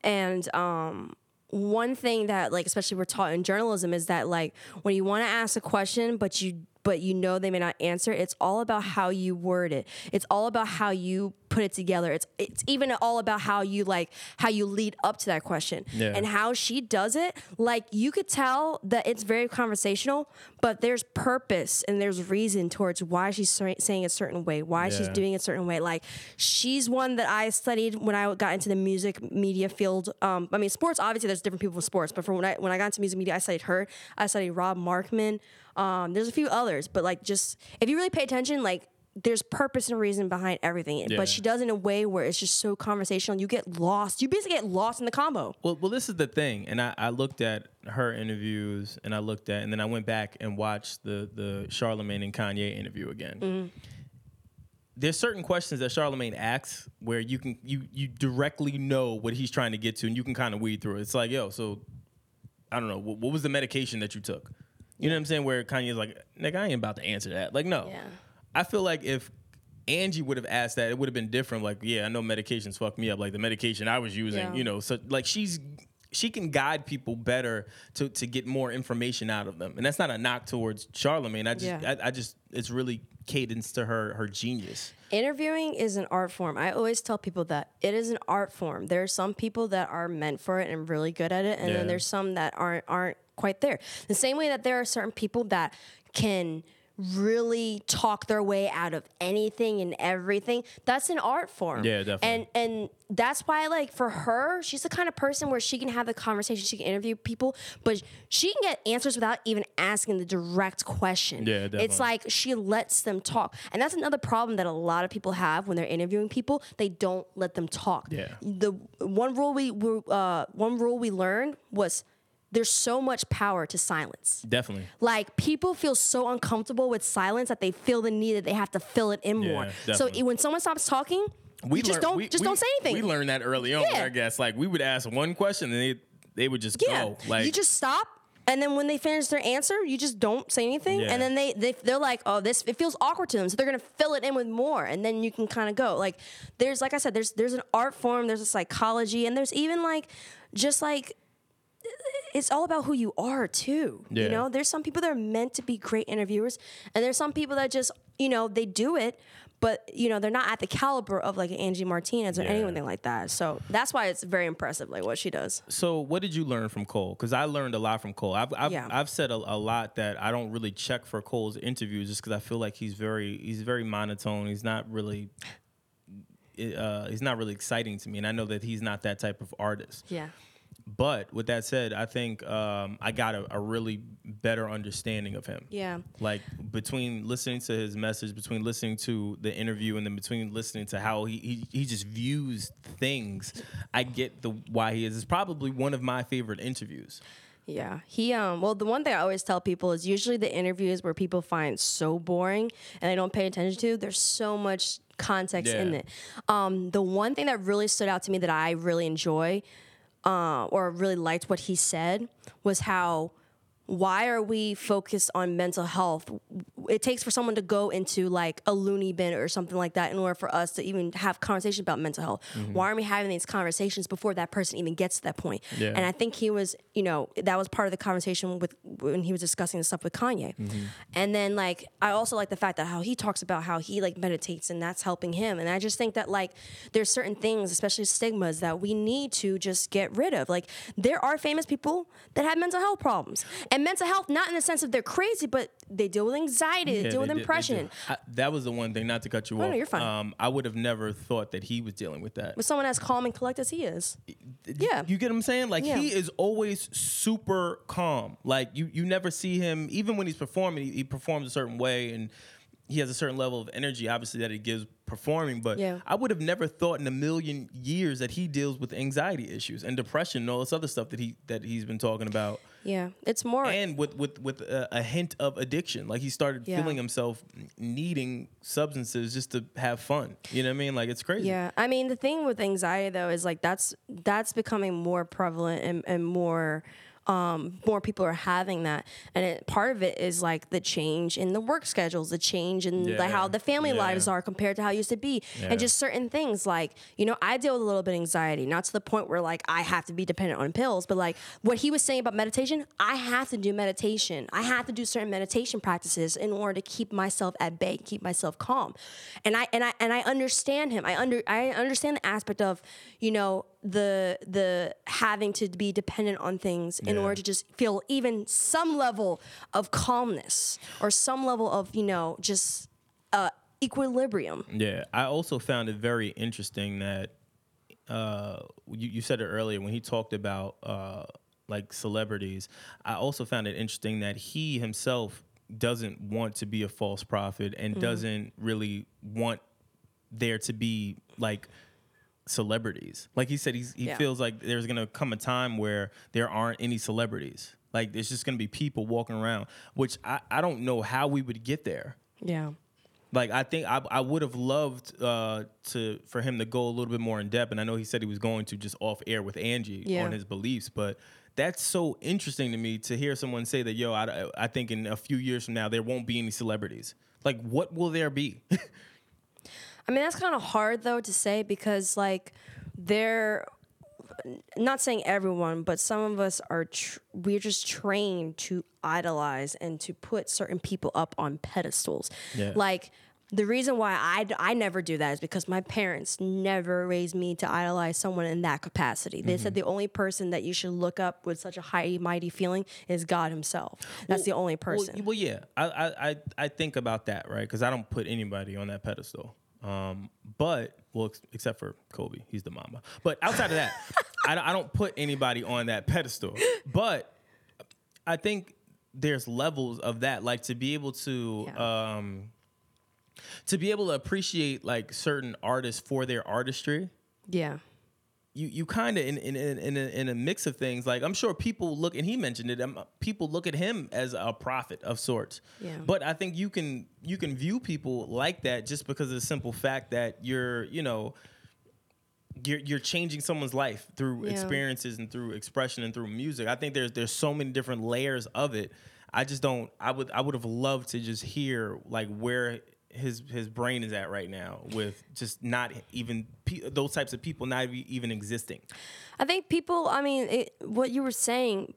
and um, one thing that like especially we're taught in journalism is that like when you want to ask a question, but you but you know they may not answer. It's all about how you word it. It's all about how you put it together. It's it's even all about how you like how you lead up to that question Yeah. and how she does it. Like you could tell that it's very conversational, but there's purpose and there's reason towards why she's saying a certain way, why she's doing a certain way. Like she's one that I studied when I got into the music media field. Um, I mean, sports obviously there's different people with sports, but for when I when I got into music media, I studied her. I studied Rob Markman. Um, there's a few others, but like just if you really pay attention, like there's purpose and reason behind everything. Yeah. But she does it in a way where it's just so conversational. You get lost. You basically get lost in the combo. Well, well, this is the thing, and I, I looked at her interviews, and I looked at, and then I went back and watched the the Charlemagne and Kanye interview again. Mm-hmm. There's certain questions that Charlemagne asks where you can you you directly know what he's trying to get to, and you can kind of weed through it. It's like, yo, so I don't know, what, what was the medication that you took? You know what I'm saying? Where Kanye's like, nigga, I ain't about to answer that. Like, no. Yeah. I feel like if Angie would have asked that, it would have been different. Like, yeah, I know medications fucked me up. Like the medication I was using, Yeah. you know, so like she's she can guide people better to to get more information out of them. And that's not a knock towards Charlemagne. I just Yeah. I, I just it's really cadence to her her genius. Interviewing is an art form. I always tell people that it is an art form. There are some people that are meant for it and really good at it, and Yeah. then there's some that aren't aren't quite there. The same way that there are certain people that can really talk their way out of anything and everything. That's an art form. Yeah, definitely. And and that's why like for her, she's the kind of person where she can have the conversation, she can interview people, but she can get answers without even asking the direct question. Yeah, definitely. It's like she lets them talk. And that's another problem that a lot of people have when they're interviewing people. They don't let them talk. Yeah. The one rule we uh, one rule we learned was there's so much power to silence. Definitely. Like people feel so uncomfortable with silence that they feel the need that they have to fill it in Yeah, more. So when someone stops talking, you just learned- don't we- just we- don't say anything. We learned that early on with Yeah. our guests. Like we would ask one question and they they would just Yeah. go. Like you just stop. And then when they finish their answer, you just don't say anything. Yeah. And then they, they they're like, oh, this it feels awkward to them. So they're gonna fill it in with more. And then you can kind of go. Like there's like I said, there's there's an art form, there's a psychology, and there's even like just like it's all about who you are too. Yeah. You know, there's some people that are meant to be great interviewers, and there's some people that just, you know, they do it, but you know, they're not at the caliber of like Angie Martinez or Yeah. anything like that. So that's why it's very impressive, like what she does. So, what did you learn from Cole? Because I learned a lot from Cole. I've I've, Yeah. I've said a, a lot that I don't really check for Cole's interviews, just because I feel like he's very he's very monotone. He's not really uh, he's not really exciting to me, and I know that he's not that type of artist. Yeah. But with that said, I think um, I got a, a really better understanding of him. Yeah. Like between listening to his message, between listening to the interview, and then between listening to how he he, he just views things, I get the why he is. It's probably one of my favorite interviews. Yeah. He um well the one thing I always tell people is usually the interviews where people find so boring and they don't pay attention to, there's so much context in Yeah. it. Um the one thing that really stood out to me that I really enjoy uh, or really liked what he said was how why are we focused on mental health? It takes for someone to go into like a loony bin or something like that in order for us to even have conversation about mental health. Mm-hmm. Why aren't we having these conversations before that person even gets to that point? Yeah. And I think he was, you know, that was part of the conversation with when he was discussing the stuff with Kanye. Mm-hmm. And then like I also like the fact that how he talks about how he like meditates and that's helping him. And I just think that like there's certain things, especially stigmas, that we need to just get rid of. Like there are famous people that have mental health problems. And mental health, not in the sense of they're crazy, but they deal with anxiety Yeah, deal with they did- they depression. I, that was the one thing. Not to cut you No, off. no, you're fine. Um, I would have never thought that he was dealing with that. With someone as calm and collected as he is. Yeah. You get what I'm saying? Like Yeah. he is always super calm. Like you you never see him even when he's performing, he, he performs a certain way and he has a certain level of energy obviously that he gives performing, but Yeah. I would have never thought in a million years that he deals with anxiety issues and depression and all this other stuff that he that he's been talking about. Yeah. It's more And with with with a, a hint of addiction, like he started Yeah. feeling himself needing substances just to have fun. You know what I mean? Like it's crazy. Yeah, I mean the thing with anxiety though is like that's that's becoming more prevalent and, and more um, more people are having that, and it, part of it is like the change in the work schedules, the change in the, how the family yeah. lives are compared to how it used to be, Yeah. and just certain things like you know I deal with a little bit of anxiety, not to the point where like I have to be dependent on pills, but like what he was saying about meditation, I have to do meditation, I have to do certain meditation practices in order to keep myself at bay, keep myself calm, and I and I and I understand him. I under I understand the aspect of you know the the having to be dependent on things in Yeah. order to just feel even some level of calmness or some level of you know just uh, equilibrium. Yeah, I also found it very interesting that uh, you, you said it earlier when he talked about uh, like celebrities. I also found it interesting that he himself doesn't want to be a false prophet and Mm-hmm. doesn't really want there to be like celebrities. Like he said, he's, he Yeah. feels like there's gonna come a time where there aren't any celebrities. Like there's just gonna be people walking around, which I, I don't know how we would get there. Yeah. Like I think I, I would have loved uh, to for him to go a little bit more in depth, and I know he said he was going to just off air with Angie Yeah. on his beliefs, but that's so interesting to me to hear someone say that. Yo, I, I think in a few years from now there won't be any celebrities. Like, what will there be? I mean, that's kind of hard though to say because like they're not saying everyone, but some of us are tr- we're just trained to idolize and to put certain people up on pedestals. Yeah. Like the reason why I, d- I never do that is because my parents never raised me to idolize someone in that capacity. They said mm-hmm. the only person that you should look up with such a high mighty feeling is God Himself. That's the only person. Well, yeah, I, I I I think about that right because I don't put anybody on that pedestal. Um, but well, ex- except for Kobe, he's the mama. But outside of that, I, don't- I don't put anybody on that pedestal. But I think there's levels of that, like to be able to Yeah. um, to be able to appreciate like certain artists for their artistry yeah. You you kind of in in in in a, in a mix of things. Like I'm sure people look, and he mentioned it. Um, people look at him as a prophet of sorts. Yeah. But I think you can you can view people like that just because of the simple fact that you're you know you're you're changing someone's life through Yeah. experiences and through expression and through music. I think there's there's so many different layers of it. I just don't. I would I would have loved to just hear like where his his brain is at right now with just not even pe- those types of people not even existing. I think people, I mean, it, what you were saying,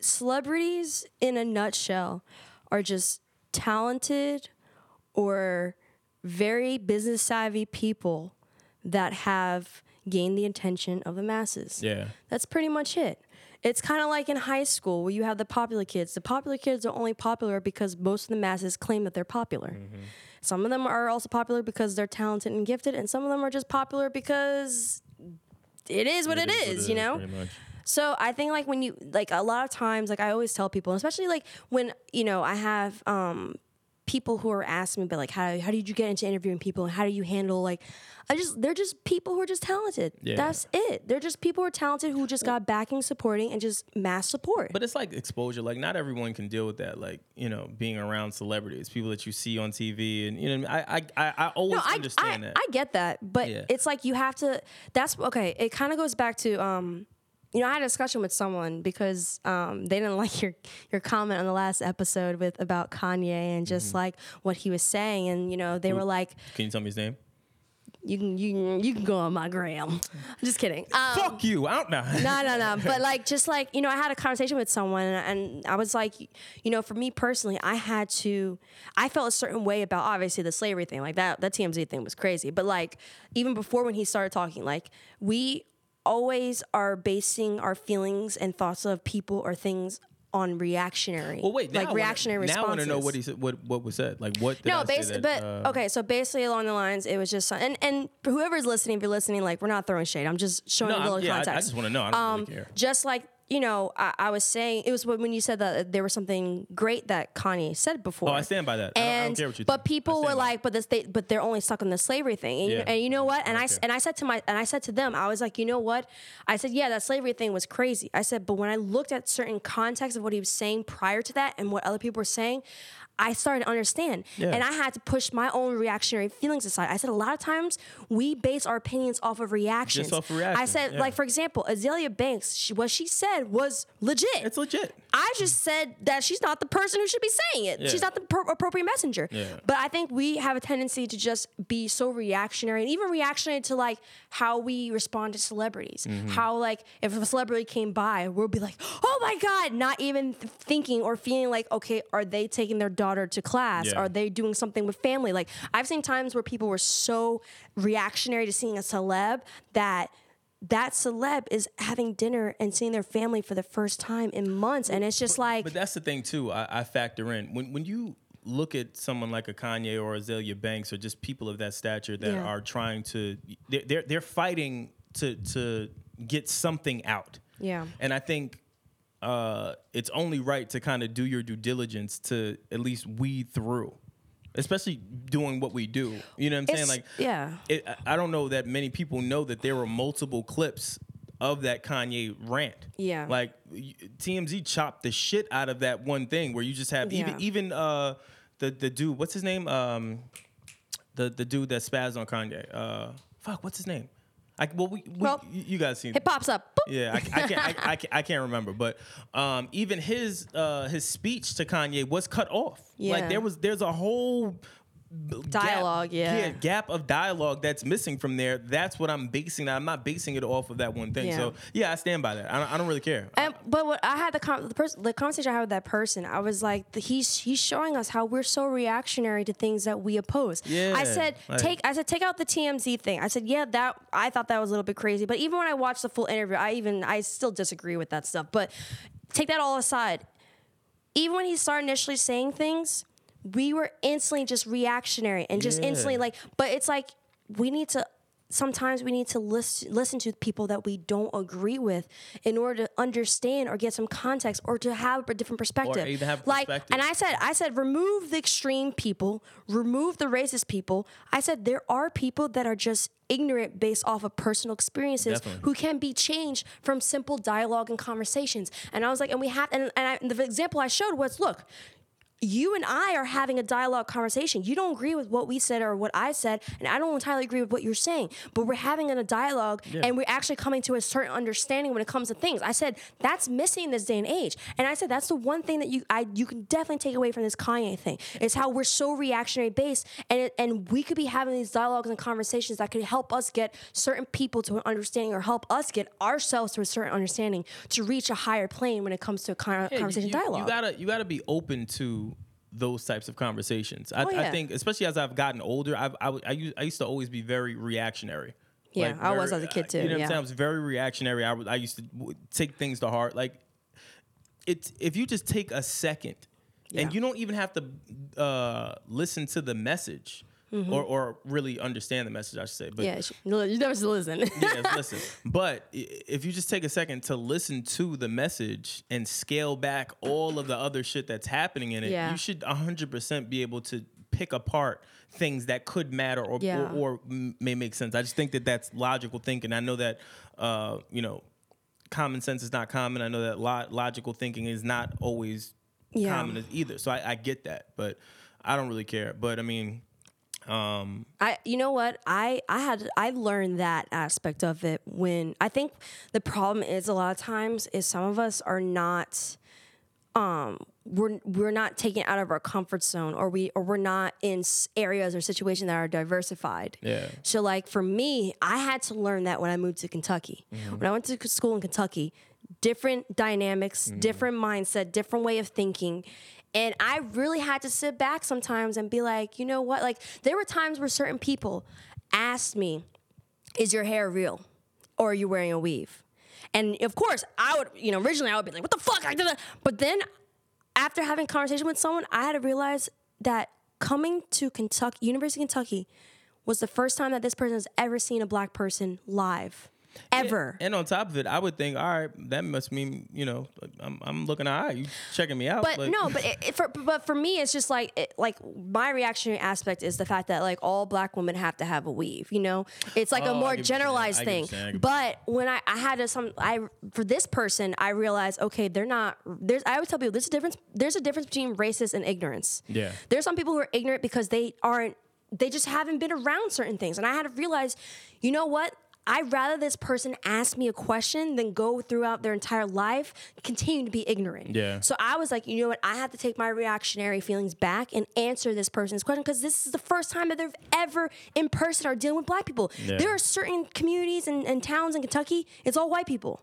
celebrities in a nutshell are just talented or very business savvy people that have gained the attention of the masses. Yeah. That's pretty much it. It's kind of like in high school where you have the popular kids. The popular kids are only popular because most of the masses claim that they're popular. Mm-hmm. Some of them are also popular because they're talented and gifted, and some of them are just popular because it is what it is, you know? Pretty. So I think like when you like a lot of times like I always tell people, especially like when you know I have um people who are asking me, but like how how did you get into interviewing people and how do you handle like I just they're just people who are just talented. Yeah. That's it. They're just people who are talented who just got backing, supporting, and just mass support. But it's like exposure. Like not everyone can deal with that. Like you know, being around celebrities, people that you see on TV, and you know, I I I, I always no, I, understand I, that. I get that, but Yeah. it's like you have to. That's okay. It kind of goes back to um, you know, I had a discussion with someone because um, they didn't like your your comment on the last episode with about Kanye and just Mm-hmm. like what he was saying, and you know, they were like, can you tell me his name? you can you can, you can go on my gram. I'm just kidding. Um, Fuck you! I don't know. no, no, no. But like, just like you know, I had a conversation with someone, and, and I was like, you know, for me personally, I had to, I felt a certain way about obviously the slavery thing, like that. That TMZ thing was crazy. But like, even before when he started talking, like we always are basing our feelings and thoughts of people or things on reactionary. Well, wait. Like I wanna- reactionary Now I want responses. to know what he said. What what was said? Like what? Did no, basically, but uh, okay. So basically, along the lines, it was just and and whoever's listening, if you're listening, like we're not throwing shade. I'm just showing No, a little yeah, I- I just wanna know. I don't really um, care. Just like you know, I, I was saying, it was when you said that there was something great that Kanye said before. Oh, I stand by that. I don't- I don't And care what you but. People were like, but this they but they're only stuck on the slavery thing. And, you, Yeah. and you know what? And I, I s care. and I said to my and I said to them, I was like, you know what? I said, yeah, that slavery thing was crazy. I said, but when I looked at certain context of what he was saying prior to that and what other people were saying. I started to understand. Yeah. And I had to push my own reactionary feelings aside. I said a lot of times we base our opinions off of reactions. Just off of I said, yeah. like for example, Azealia Banks, she, what she said was legit. It's legit. I just said that she's not the person who should be saying it. Yeah. She's not the pro- appropriate messenger. Yeah. But I think we have a tendency to just be so reactionary and even reactionary to like how we respond to celebrities. Mm-hmm. How like if a celebrity came by, we'll be like, "Oh my god," not even th- thinking or feeling like, "Okay, are they taking their daughter to class? Yeah. Are they doing something with family?" Like I've seen times where people were so reactionary to seeing a celeb that that celeb is having dinner and seeing their family for the first time in months and it's just like But that's the thing too. I, I factor in when when you look at someone like a Kanye or Azealia Banks or just people of that stature that Yeah. are trying to they're, they're they're fighting to to get something out. Yeah. And I think uh, it's only right to kind of do your due diligence to at least weed through, especially doing what we do. You know what I'm saying? Like, yeah. it, I- I don't know that many people know that there were multiple clips of that Kanye rant. Yeah. Like TMZ chopped the shit out of that one thing where you just have Yeah. even even uh the the dude what's his name um the the dude that spazzed on Kanye uh fuck what's his name I well we, we Well, you guys seen it pops up. Boop. yeah, I, I can't. I, I, can't- I can't remember, but um, even his uh, his speech to Kanye was cut off. Yeah. Like there was there's a whole Dialogue, gap, yeah. gap of dialogue that's missing from there. That's what I'm basing. that. I'm not basing it off of that one thing. Yeah. So yeah, I stand by that. I don't, I don't really care. And, but what I had the con- the, pers- the conversation I had with that person, I was like, the, he's he's showing us how we're so reactionary to things that we oppose. Yeah, I said like- take I said take out the TMZ thing. I said yeah, that I thought that was a little bit crazy. But even when I watched the full interview, I even I still disagree with that stuff. But take that all aside. Even when he started initially saying things, we were instantly just reactionary and just Yeah. instantly like. But it's like we need to sometimes we need to listen listen to people that we don't agree with in order to understand or get some context or to have a different perspective. like and I said I said remove the extreme people, remove the racist people. I said there are people that are just ignorant based off of personal experiences Definitely. who can be changed from simple dialogue and conversations. And I was like and we have and, and, I, and the example I showed was look you and I are having a dialogue conversation. You don't agree with what we said or what I said, and I don't entirely agree with what you're saying. But we're having a dialogue, and we're actually coming to a certain understanding when it comes to things. I said that's missing in this day and age, and I said that's the one thing that you I you can definitely take away from this Kanye thing is how we're so reactionary based, and it, and we could be having these dialogues and conversations that could help us get certain people to an understanding or help us get ourselves to a certain understanding to reach a higher plane when it comes to a con- Yeah, conversation you, dialogue. You gotta you gotta be open to those types of conversations. I, Oh, I think, especially as I've gotten older, I've, I, I, used, I used to always be very reactionary. Yeah, Like, I was as a kid, too, You know what. I'm saying? I was very reactionary. I, I used to take things to heart. Like, it's if you just take a second, Yeah. and you don't even have to uh, listen to the message or, or really understand the message, I should say. But Mm-hmm. yeah, you never listen. yes, listen. But if you just take a second to listen to the message and scale back all of the other shit that's happening in it, Yeah. you should 100% be able to pick apart things that could matter or, Yeah. or, or may make sense. I just think that that's logical thinking. I know that, uh, you know, common sense is not common. I know that lo- logical thinking is not always Yeah. common either. So I, I get that, but I don't really care. But I mean, um, I you know what I I had I learned that aspect of it when I think the problem is a lot of times is some of us are not um we're we're not taken out of our comfort zone or we or we're not in areas or situations that are diversified. Yeah. So like for me, I had to learn that when I moved to Kentucky. Mm-hmm. When I went to school in Kentucky, different dynamics, Mm-hmm. different mindset, different way of thinking. And I really had to sit back sometimes and be like, you know what? Like there were times where certain people asked me, "Is your hair real or are you wearing a weave?" And of course, I would, you know, originally I would be like, what the fuck? I did that. But then after having a conversation with someone, I had to realize that coming to Kentucky, University of Kentucky, was the first time that this person has ever seen a black person live. Ever. And on top of it, I would think, all right, that must mean you know, I'm, I'm looking right. You checking me out? But no, but it, it- for but for me, it's just like it, like my reactionary aspect is the fact that like all black women have to have a weave. You know, it's like Oh, a more what you're saying. generalized I get what thing. you're saying. I get what But when I, I had to some I for this person, I realized okay, they're not. There's I always tell people there's a difference. There's a difference between racist and ignorance. Yeah. there's some people who are ignorant because they aren't. They just haven't been around certain things, and I had to realize, you know what? I'd rather this person ask me a question than go throughout their entire life continue to be ignorant. Yeah. So I was like, you know what? I have to take my reactionary feelings back and answer this person's question because this is the first time that they've ever in person are dealing with black people. Yeah. There are certain communities and, and towns in Kentucky, it's all white people.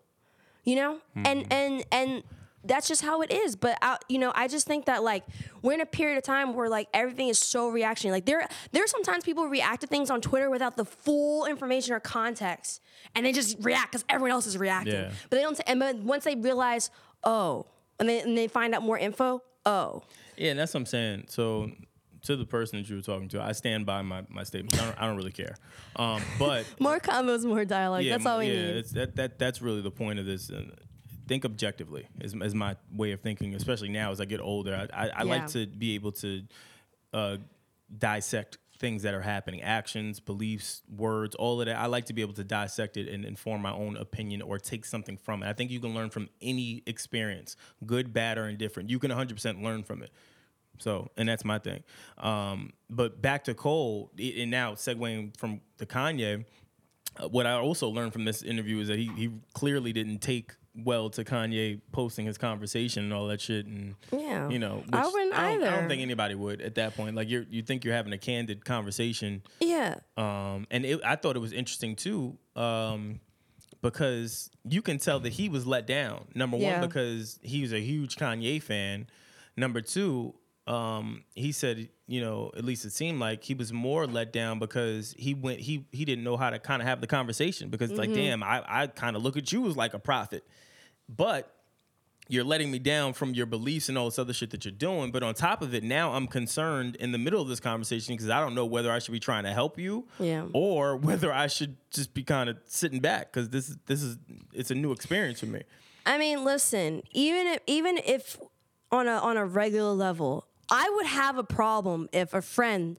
You know? Hmm. And and and that's just how it is. But I, you know, I just think that like we're in a period of time where like everything is so reactionary. Like there, there are sometimes people react to things on Twitter without the full information or context, and they just react because everyone else is reacting. Yeah. But they don't. And but once they realize, oh, and they and they find out more info, oh, Yeah, and that's what I'm saying. So to the person that you were talking to, I stand by my, my statement. I don't, I don't really care. Um, but more combos, more dialogue. yeah, that's all we yeah, need. That, that that's really the point of this. Think objectively is, is my way of thinking, especially now as I get older. I, I, I Yeah. like to be able to uh, dissect things that are happening, actions, beliefs, words, all of that. I like to be able to dissect it and inform my own opinion or take something from it. I think you can learn from any experience, good, bad, or indifferent. You can 100% learn from it. So, and that's my thing. Um, but back to Cole, and now segueing from the Kanye, uh, what I also learned from this interview is that he, he clearly didn't take well to Kanye posting his conversation and all that shit. And, Yeah. you know, I wouldn't I don't, I don't think anybody would at that point. Like, you're, you think you're having a candid conversation. yeah. Um, and it, I thought it was interesting too, um, because you can tell that he was let down. Number Yeah. one, because he was a huge Kanye fan. Number two, um, he said, you know, at least it seemed like he was more let down because he went, he he didn't know how to kind of have the conversation because it's like, damn, I I kind of look at you as like a prophet, but you're letting me down from your beliefs and all this other shit that you're doing. But on top of it, now I'm concerned in the middle of this conversation because I don't know whether I should be trying to help you, Yeah. or whether I should just be kind of sitting back because this is this is it's a new experience for me. I mean, listen, even if even if on a on a regular level, I would have a problem if a friend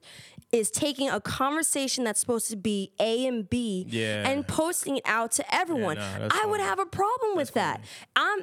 is taking a conversation that's supposed to be A and B Yeah. and posting it out to everyone. nah, that's I would have a problem with that. I'm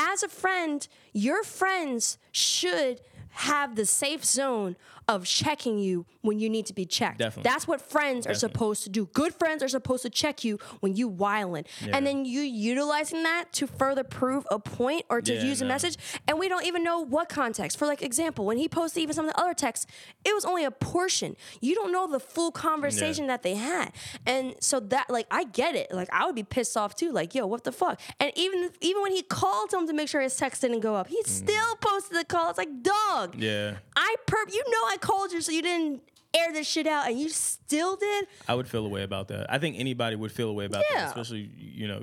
as a friend, your friends should have the safe zone of checking you when you need to be checked. Definitely. That's what friends are supposed to do. Good friends are supposed to check you when you wildin'. Yeah. And then you utilizing that to further prove a point or to Yeah, use a message. And we don't even know what context. For like example, when he posted even some of the other texts, it was only a portion. You don't know the full conversation that they had. And so that like I get it. Like I would be pissed off too. Like, yo, what the fuck? And even even when he called him to make sure his text didn't go up, he mm-hmm. still posted the call. It's like, dog. Yeah, I perp you know I called you so you didn't air this shit out and you still did? I would feel a way about that. I think anybody would feel a way about Yeah. that, especially you know,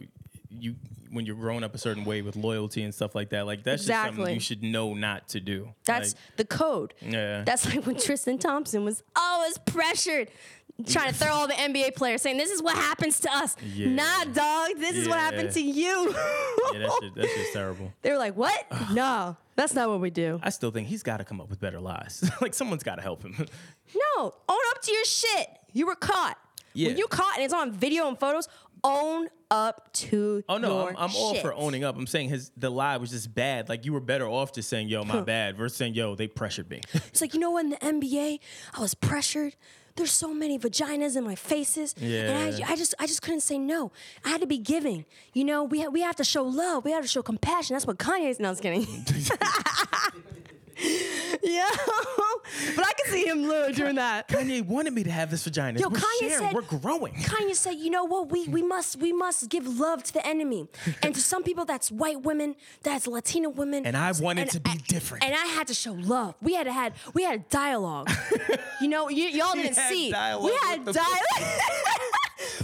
you when you're growing up a certain way with loyalty and stuff like that. Like that's just something you should know not to do. That's Like, the code. Yeah. That's like when Tristan Thompson was always pressured, trying to throw all the NBA players, saying, "This is what happens to us." Yeah. Nah, dog. This is what happened to you. yeah, that shit, that's just terrible. they were like, "What? no, that's not what we do." I still think he's got to come up with better lies. like someone's got to help him. No, own up to your shit. You were caught. Yeah. When you caught and it's on video and photos, own up to Oh no, I'm, I'm all for owning up. I'm saying his the lie was just bad. Like you were better off just saying, "Yo, my bad," versus saying, "Yo, they pressured me." It's like, you know what, in the NBA, I was pressured. There's so many vaginas in my faces. And Yeah. I, I just I just couldn't say no. I had to be giving. You know, we ha- we have to show love. We have to show compassion. That's what Kanye's no, I was kidding. yeah. but I can see him literally doing that. Kanye wanted me to have this vagina. Yo, we're Kanye sharing. said- we're growing. Kanye said, "You know what? We we mm-hmm. must we must give love to the enemy, and to some people that's white women, that's Latina women, And I wanted and- to be and- different. And I had to show love. We had to had we had dialogue. you know, you, y'all didn't see. we had dialogue.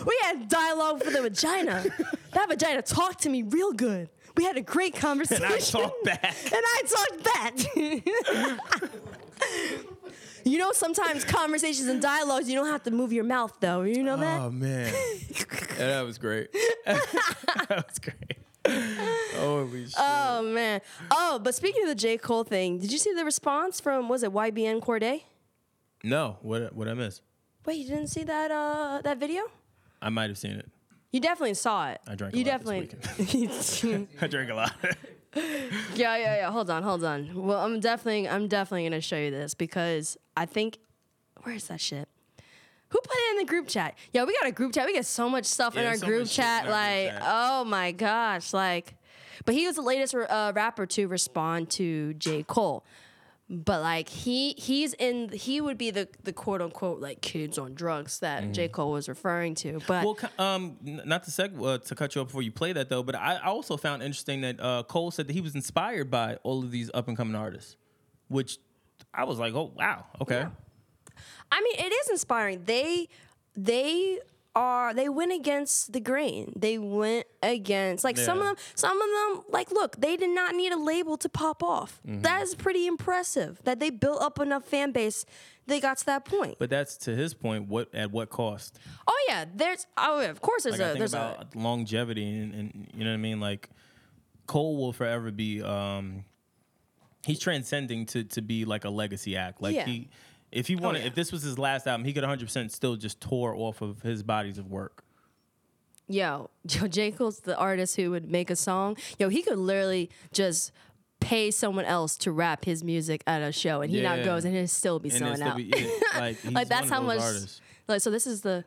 we had dialogue for the vagina. that vagina talked to me real good. We had a great conversation. And I talked back. and I talked back. you know, sometimes conversations and dialogues, you don't have to move your mouth, though. You know that? Oh man, yeah, that was great. that was great. Holy shit! Oh man. Oh, but speaking of the J. Cole thing, did you see the response from was it YBN Cordae? no, what what I miss? Wait, you didn't see that uh that video? I might have seen it. You definitely saw it. I drank a You definitely. I drank a lot. yeah, yeah, yeah. Hold on, hold on. Well, I'm definitely, I'm definitely gonna show you this because I think, where's that shit? Who put it in the group chat? Yeah, we got a group chat. We get so much stuff in our so group much shit in chat. our group like, chat. oh my gosh, like. But he was the latest uh, rapper to respond to J. Cole. But like he he's in he would be the the quote unquote like kids on drugs that J. Cole was referring to. But Mm-hmm. well, um, not to seg- uh, to cut you off before you play that though, but I, I also found interesting that uh, Cole said that he was inspired by all of these up and coming artists, which I was like, oh wow, okay. I mean, it is inspiring. They they are they went against the grain. They went against like some of them. Some of them like look, they did not need a label to pop off. Mm-hmm. That is pretty impressive. That they built up enough fan base. They got to that point. But that's to his point. What at what cost? oh yeah, there's oh yeah, of course there's Like a there's a longevity, and, and you know what I mean. Like Cole will forever be. Um, he's transcending to to be like a legacy act. Like Yeah. he, if he oh, wanted, yeah. if this was his last album, he could 100 percent still just tour off of his bodies of work. yo, yo, J. Cole's the artist who would make a song. Yo, he could literally just pay someone else to rap his music at a show, and he not Yeah. goes and he'll still be And selling still out. be- yeah, like, he's like that's one how of much. artists. Like so, this is the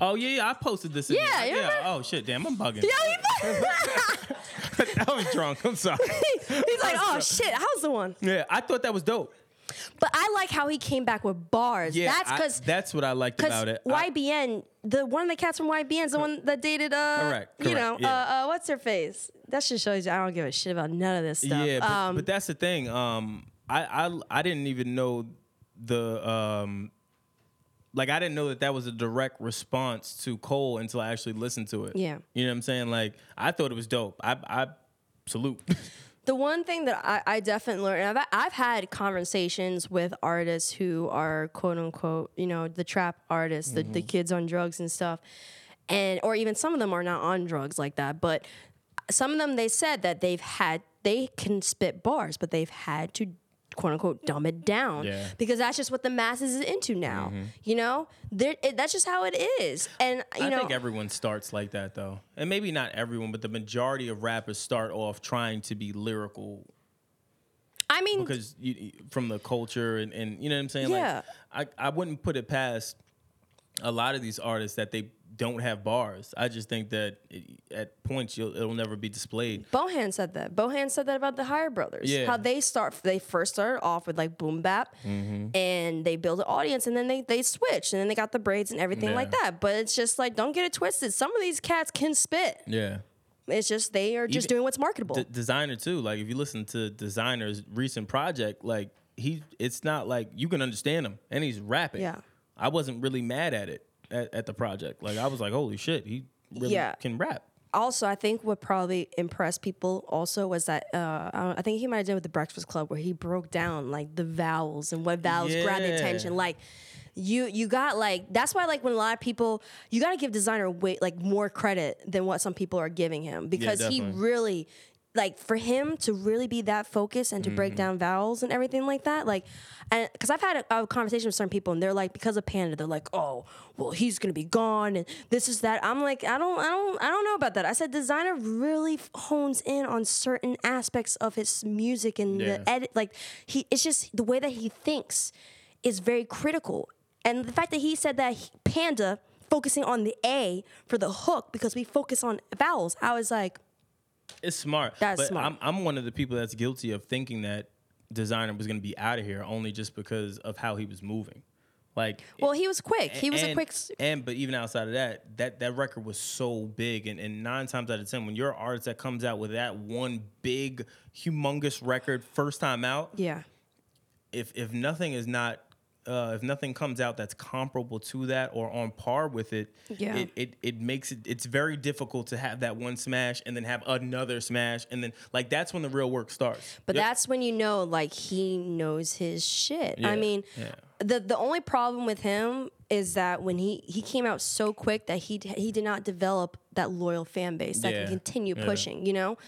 Oh yeah, yeah, I posted this. again. Yeah. Oh shit, damn, I'm bugging. yeah. I was drunk. I'm sorry. he's like, oh shit, how's the one? Yeah, I thought that was dope. But I like how he came back with bars. Yeah, that's because that's what I liked about it. I- YBN, the one of the cats from YBN is the one that dated uh, Correct, you know, yeah. uh, uh, what's her face? That just shows you I don't give a shit about none of this stuff. Yeah, but, um, but that's the thing. Um, I, I I didn't even know the um, like I didn't know that that was a direct response to Cole until I actually listened to it. Yeah. you know what I'm saying? Like I thought it was dope. I I salute. The one thing that I, I definitely learned, I've, I've had conversations with artists who are quote unquote, you know, the trap artists, the, Mm-hmm. the kids on drugs and stuff, and or even some of them are not on drugs like that, but some of them they said that they've had they can spit bars, but they've had to quote unquote dumb it down Yeah. because that's just what the masses is into now. You know, it, that's just how it is, and you Mm-hmm. I think everyone starts like that though, and maybe not everyone, but the majority of rappers start off trying to be lyrical I mean, because you- from the culture and, and you know what I'm saying. Yeah. Like I I wouldn't put it past a lot of these artists that they don't have bars. I just think that it, at points you'll, it'll never be displayed. Bohan said that. Bohan said that about the Higher Brothers. Yeah. How they start, they first started off with like boom bap, Mm-hmm. and they build an audience, and then they they switched, and then they got the braids and everything Yeah. like that. But it's just like, don't get it twisted. Some of these cats can spit. Yeah. It's just they are just Even- doing what's marketable. D- Desiigner too. Like if you listen to Desiigner's recent project, like he, it's not like you can understand him, and he's rapping. Yeah. I wasn't really mad at it at, at the project. Like I was like, holy shit, he really Yeah. can rap. also, I think what probably impressed people also was that uh, I think he might have done with the Breakfast Club where he broke down like the vowels and what vowels grab the attention. Like you you got like that's why like when a lot of people you got to give Desiigner way like more credit than what some people are giving him because he really like for him to really be that focused and to Mm-hmm. break down vowels and everything like that like and because i've had a, a conversation with certain people and they're like because of panda they're like oh well he's gonna be gone and this is that i'm like i don't i don't i don't know about that i said Desiigner really hones in on certain aspects of his music and Yeah. the edit like he it's just the way that he thinks is very critical and the fact that he said that he- panda focusing on the a for the hook because we focus on vowels i was like It's smart. That's but smart. I'm I'm one of the people that's guilty of thinking that Desiigner was gonna be out of here only just because of how he was moving. Like well he was quick he was a quick and but even outside of that, that that record was so big, and, and nine times out of ten, when you're an artist that comes out with that one big, humongous record first time out, yeah if if nothing is not uh, if nothing comes out that's comparable to that or on par with it, Yeah. it, it it makes it it's very difficult to have that one smash and then have another smash and then like that's when the real work starts. But Yep. that's when you know, like, he knows his shit. I mean, yeah. the the only problem with him is that when he he came out so quick that he he did not develop that loyal fan base that Yeah, can continue yeah. pushing. You know,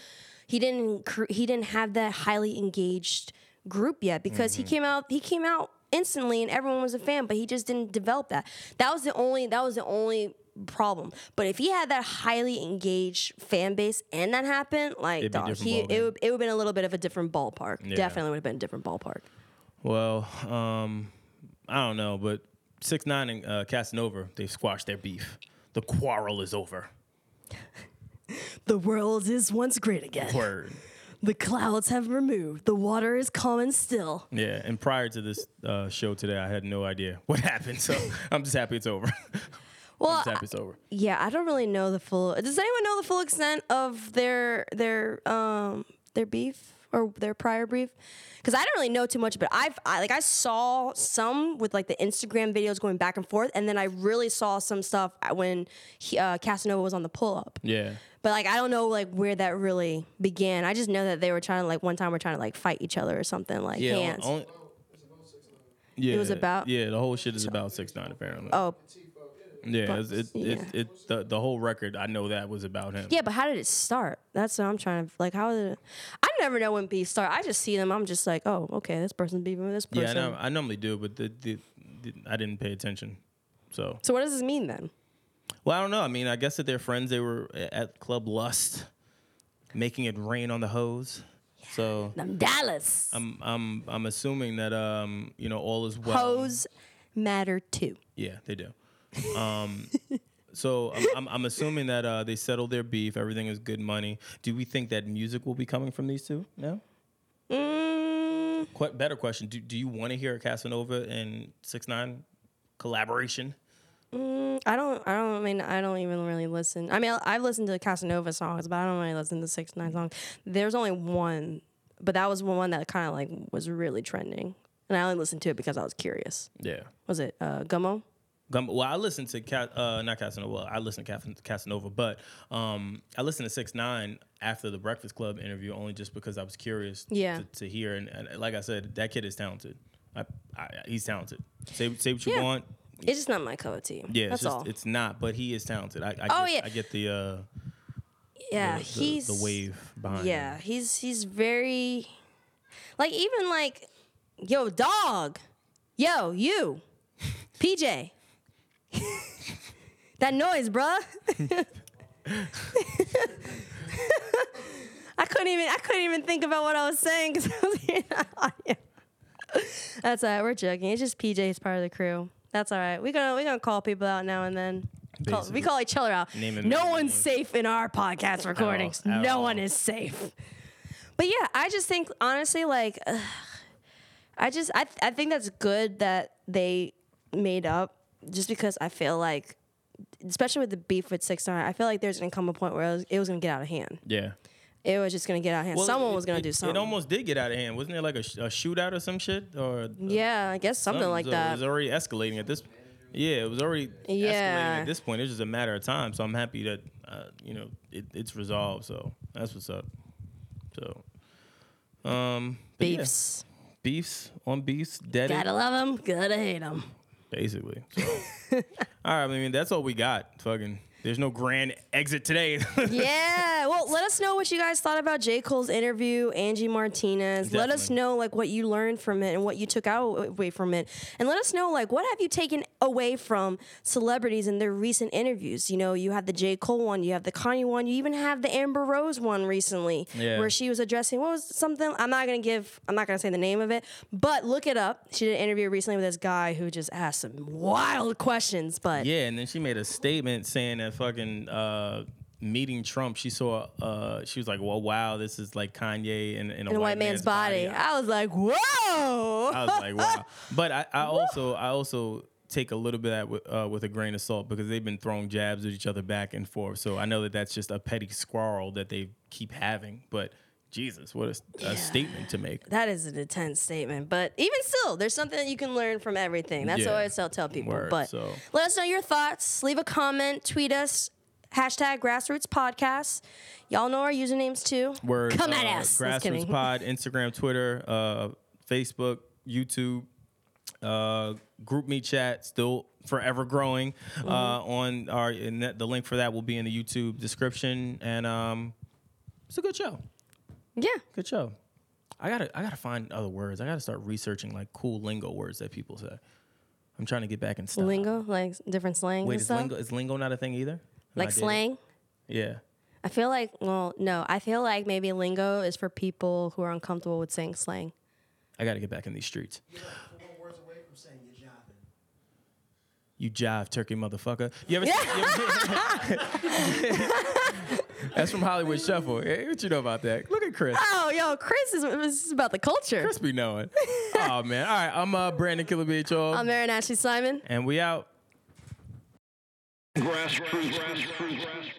he didn't he didn't have that highly engaged group yet because Mm-hmm. he came out he came out instantly and everyone was a fan, but he just didn't develop that. That was the only that was the only problem. But if he had that highly engaged fan base and that happened, like dog, he it would it would have been a little bit of a different ballpark. Yeah. Definitely would have been a different ballpark. Well, um, I don't know, but six nine and uh, Casanova they squashed their beef. The quarrel is over. The world is once great again. Word. The clouds have removed. The water is calm and still. Yeah, and prior to this uh, show today, I had no idea what happened. So I'm just happy it's over. Well, I'm just happy it's over. yeah, I don't really know the full. Does anyone know the full extent of their their um their beef or their prior beef? Because I don't really know too much, but I've I, like I saw some with like the Instagram videos going back and forth, and then I really saw some stuff when he, uh, Casanova was on the pull up. Yeah. But like I don't know like where that really began. I just know that they were trying to like one time we're trying to like fight each other or something like Yeah. hands. Only, yeah. was about- Yeah, the whole shit is about six nine apparently. oh yeah, but- it's, it, yeah. It, it, the, the whole record, I know that was about him. Yeah, but how did it start? That's what I'm trying to like. How did it? I never know when beef start. I just see them. I'm just like, oh, okay, this person's beefing with this Yeah, I, person. know, I normally do, but the, the, the, I didn't pay attention. So, So what does this mean then? Well, I don't know. I mean, I guess that they're friends. They were at Club Lust, making it rain on the hose. So Them Dallas I'm I'm I'm assuming that um you know all is well. hoes matter too. Yeah, they do. Um, so I'm, I'm, I'm assuming that uh, they settled their beef. Everything is good money. Do we think that music will be coming from these two? No. Mm, Qu- better question. Do, do you want to hear a Casanova and Six Nine collaboration? I don't. I don't. I mean, I don't even really listen. I mean, I've listened to Casanova songs, but I don't really listen to Six Nine songs. There's only one, but that was one that kind of like was really trending, and I only listened to it because I was curious. Yeah. Was it uh, Gummo? Gum- well, I listened to Ca- uh, not Casanova. Well, I listened to Cas- Casanova, but um, I listened to Six Nine after the Breakfast Club interview only just because I was curious Yeah. to, to hear. And, and like I said, that kid is talented. I, I, he's talented. Say say what you Yeah. want. It's just not my cup of tea. Yeah, that's it's just all. it's not, but he is talented. I, I Oh, get, yeah. I get the uh yeah, the, the- he's the wave behind. Yeah, him. he's he's very like even like yo dog, yo you, PJ. that noise, bruh. I couldn't even I couldn't even think about what I was saying because I was hearing that audio. That's all right. We're joking. It's just PJ PJ's part of the crew. That's all right. We're gonna we're gonna call people out now and then. Call, we call each other out. No one's safe in our podcast recordings. at no all. one is safe. But yeah, I just think honestly, like, ugh, I just I I think that's good that they made up, just because I feel like, especially with the beef with Six Nine, I feel like there's gonna come a point where it was, it was gonna get out of hand. Yeah. It was just gonna get out of hand. Well, Someone it- was gonna it- do something. It almost did get out of hand. Wasn't there like a, sh- a shootout or some shit? Or yeah, I guess something like that. It was already escalating at this. Yeah, it was already escalating at this point. It's just a matter of time. So I'm happy that uh, you know it, it's resolved. So that's what's up. So, um, but yeah, Beefs. beefs on beefs, dead. Gotta love them, gotta hate them. basically. So, all right, I mean that's all we got. Fucking, there's no grand exit today. yeah. Well, let us know what you guys thought about J. Cole's interview, Angie Martinez. Let us know like what you learned from it and what you took out away from it. And let us know like what have you taken away from celebrities in their recent interviews. You know, you had the J. Cole one, you have the Kanye one, you even have the Amber Rose one recently Yeah. where she was addressing what was something I'm not gonna give I'm not gonna say the name of it, but look it up. She did an interview recently with this guy who just asked some wild questions, but Yeah, and then she made a statement saying that fucking uh, meeting Trump, she saw, uh, she was like, well, wow, this is like Kanye in, in, a, in a white man's, body. I was like, whoa. I was like, wow. But I, I also, I also take a little bit of that with, uh, with a grain of salt because they've been throwing jabs at each other back and forth. So I know that that's just a petty squirrel that they keep having. But Jesus, what a, Yeah. a statement to make. That is an intense statement, but even still, there's something that you can learn from everything. That's Yeah. what I always tell, tell people. Word, but so- let us know your thoughts. Leave a comment. Tweet us. Hashtag Grassroots Podcast. Y'all know our usernames too. Word, Come at uh, us. Just Grassroots. Pod, Instagram, Twitter, uh, Facebook, YouTube, uh, GroupMe chat, still forever growing. Mm-hmm. Uh, on our that, the link for that will be in the YouTube description, and um, it's a good show. Yeah. Good show. I gotta I gotta find other words. I gotta start researching like cool lingo words that people say. I'm trying to get back in style. Lingo, like different slang. Wait, and is stuff. lingo is lingo not a thing either? Am I like dating? slang. Yeah. I feel like, well, no, I feel like maybe lingo is for people who are uncomfortable with saying slang. I gotta get back in these streets. Words away from saying you're. You jive turkey motherfucker. You ever, see, you ever That's from Hollywood Shuffle. Hey, what you know about that? Look at Chris. Oh, yo, Chris is, is about the culture. Chris be knowing. Oh man. All right, I'm uh, Brandon Killer BHO. I'm Aaron Ashley Simon. and we out. Grassroots. Grassroots.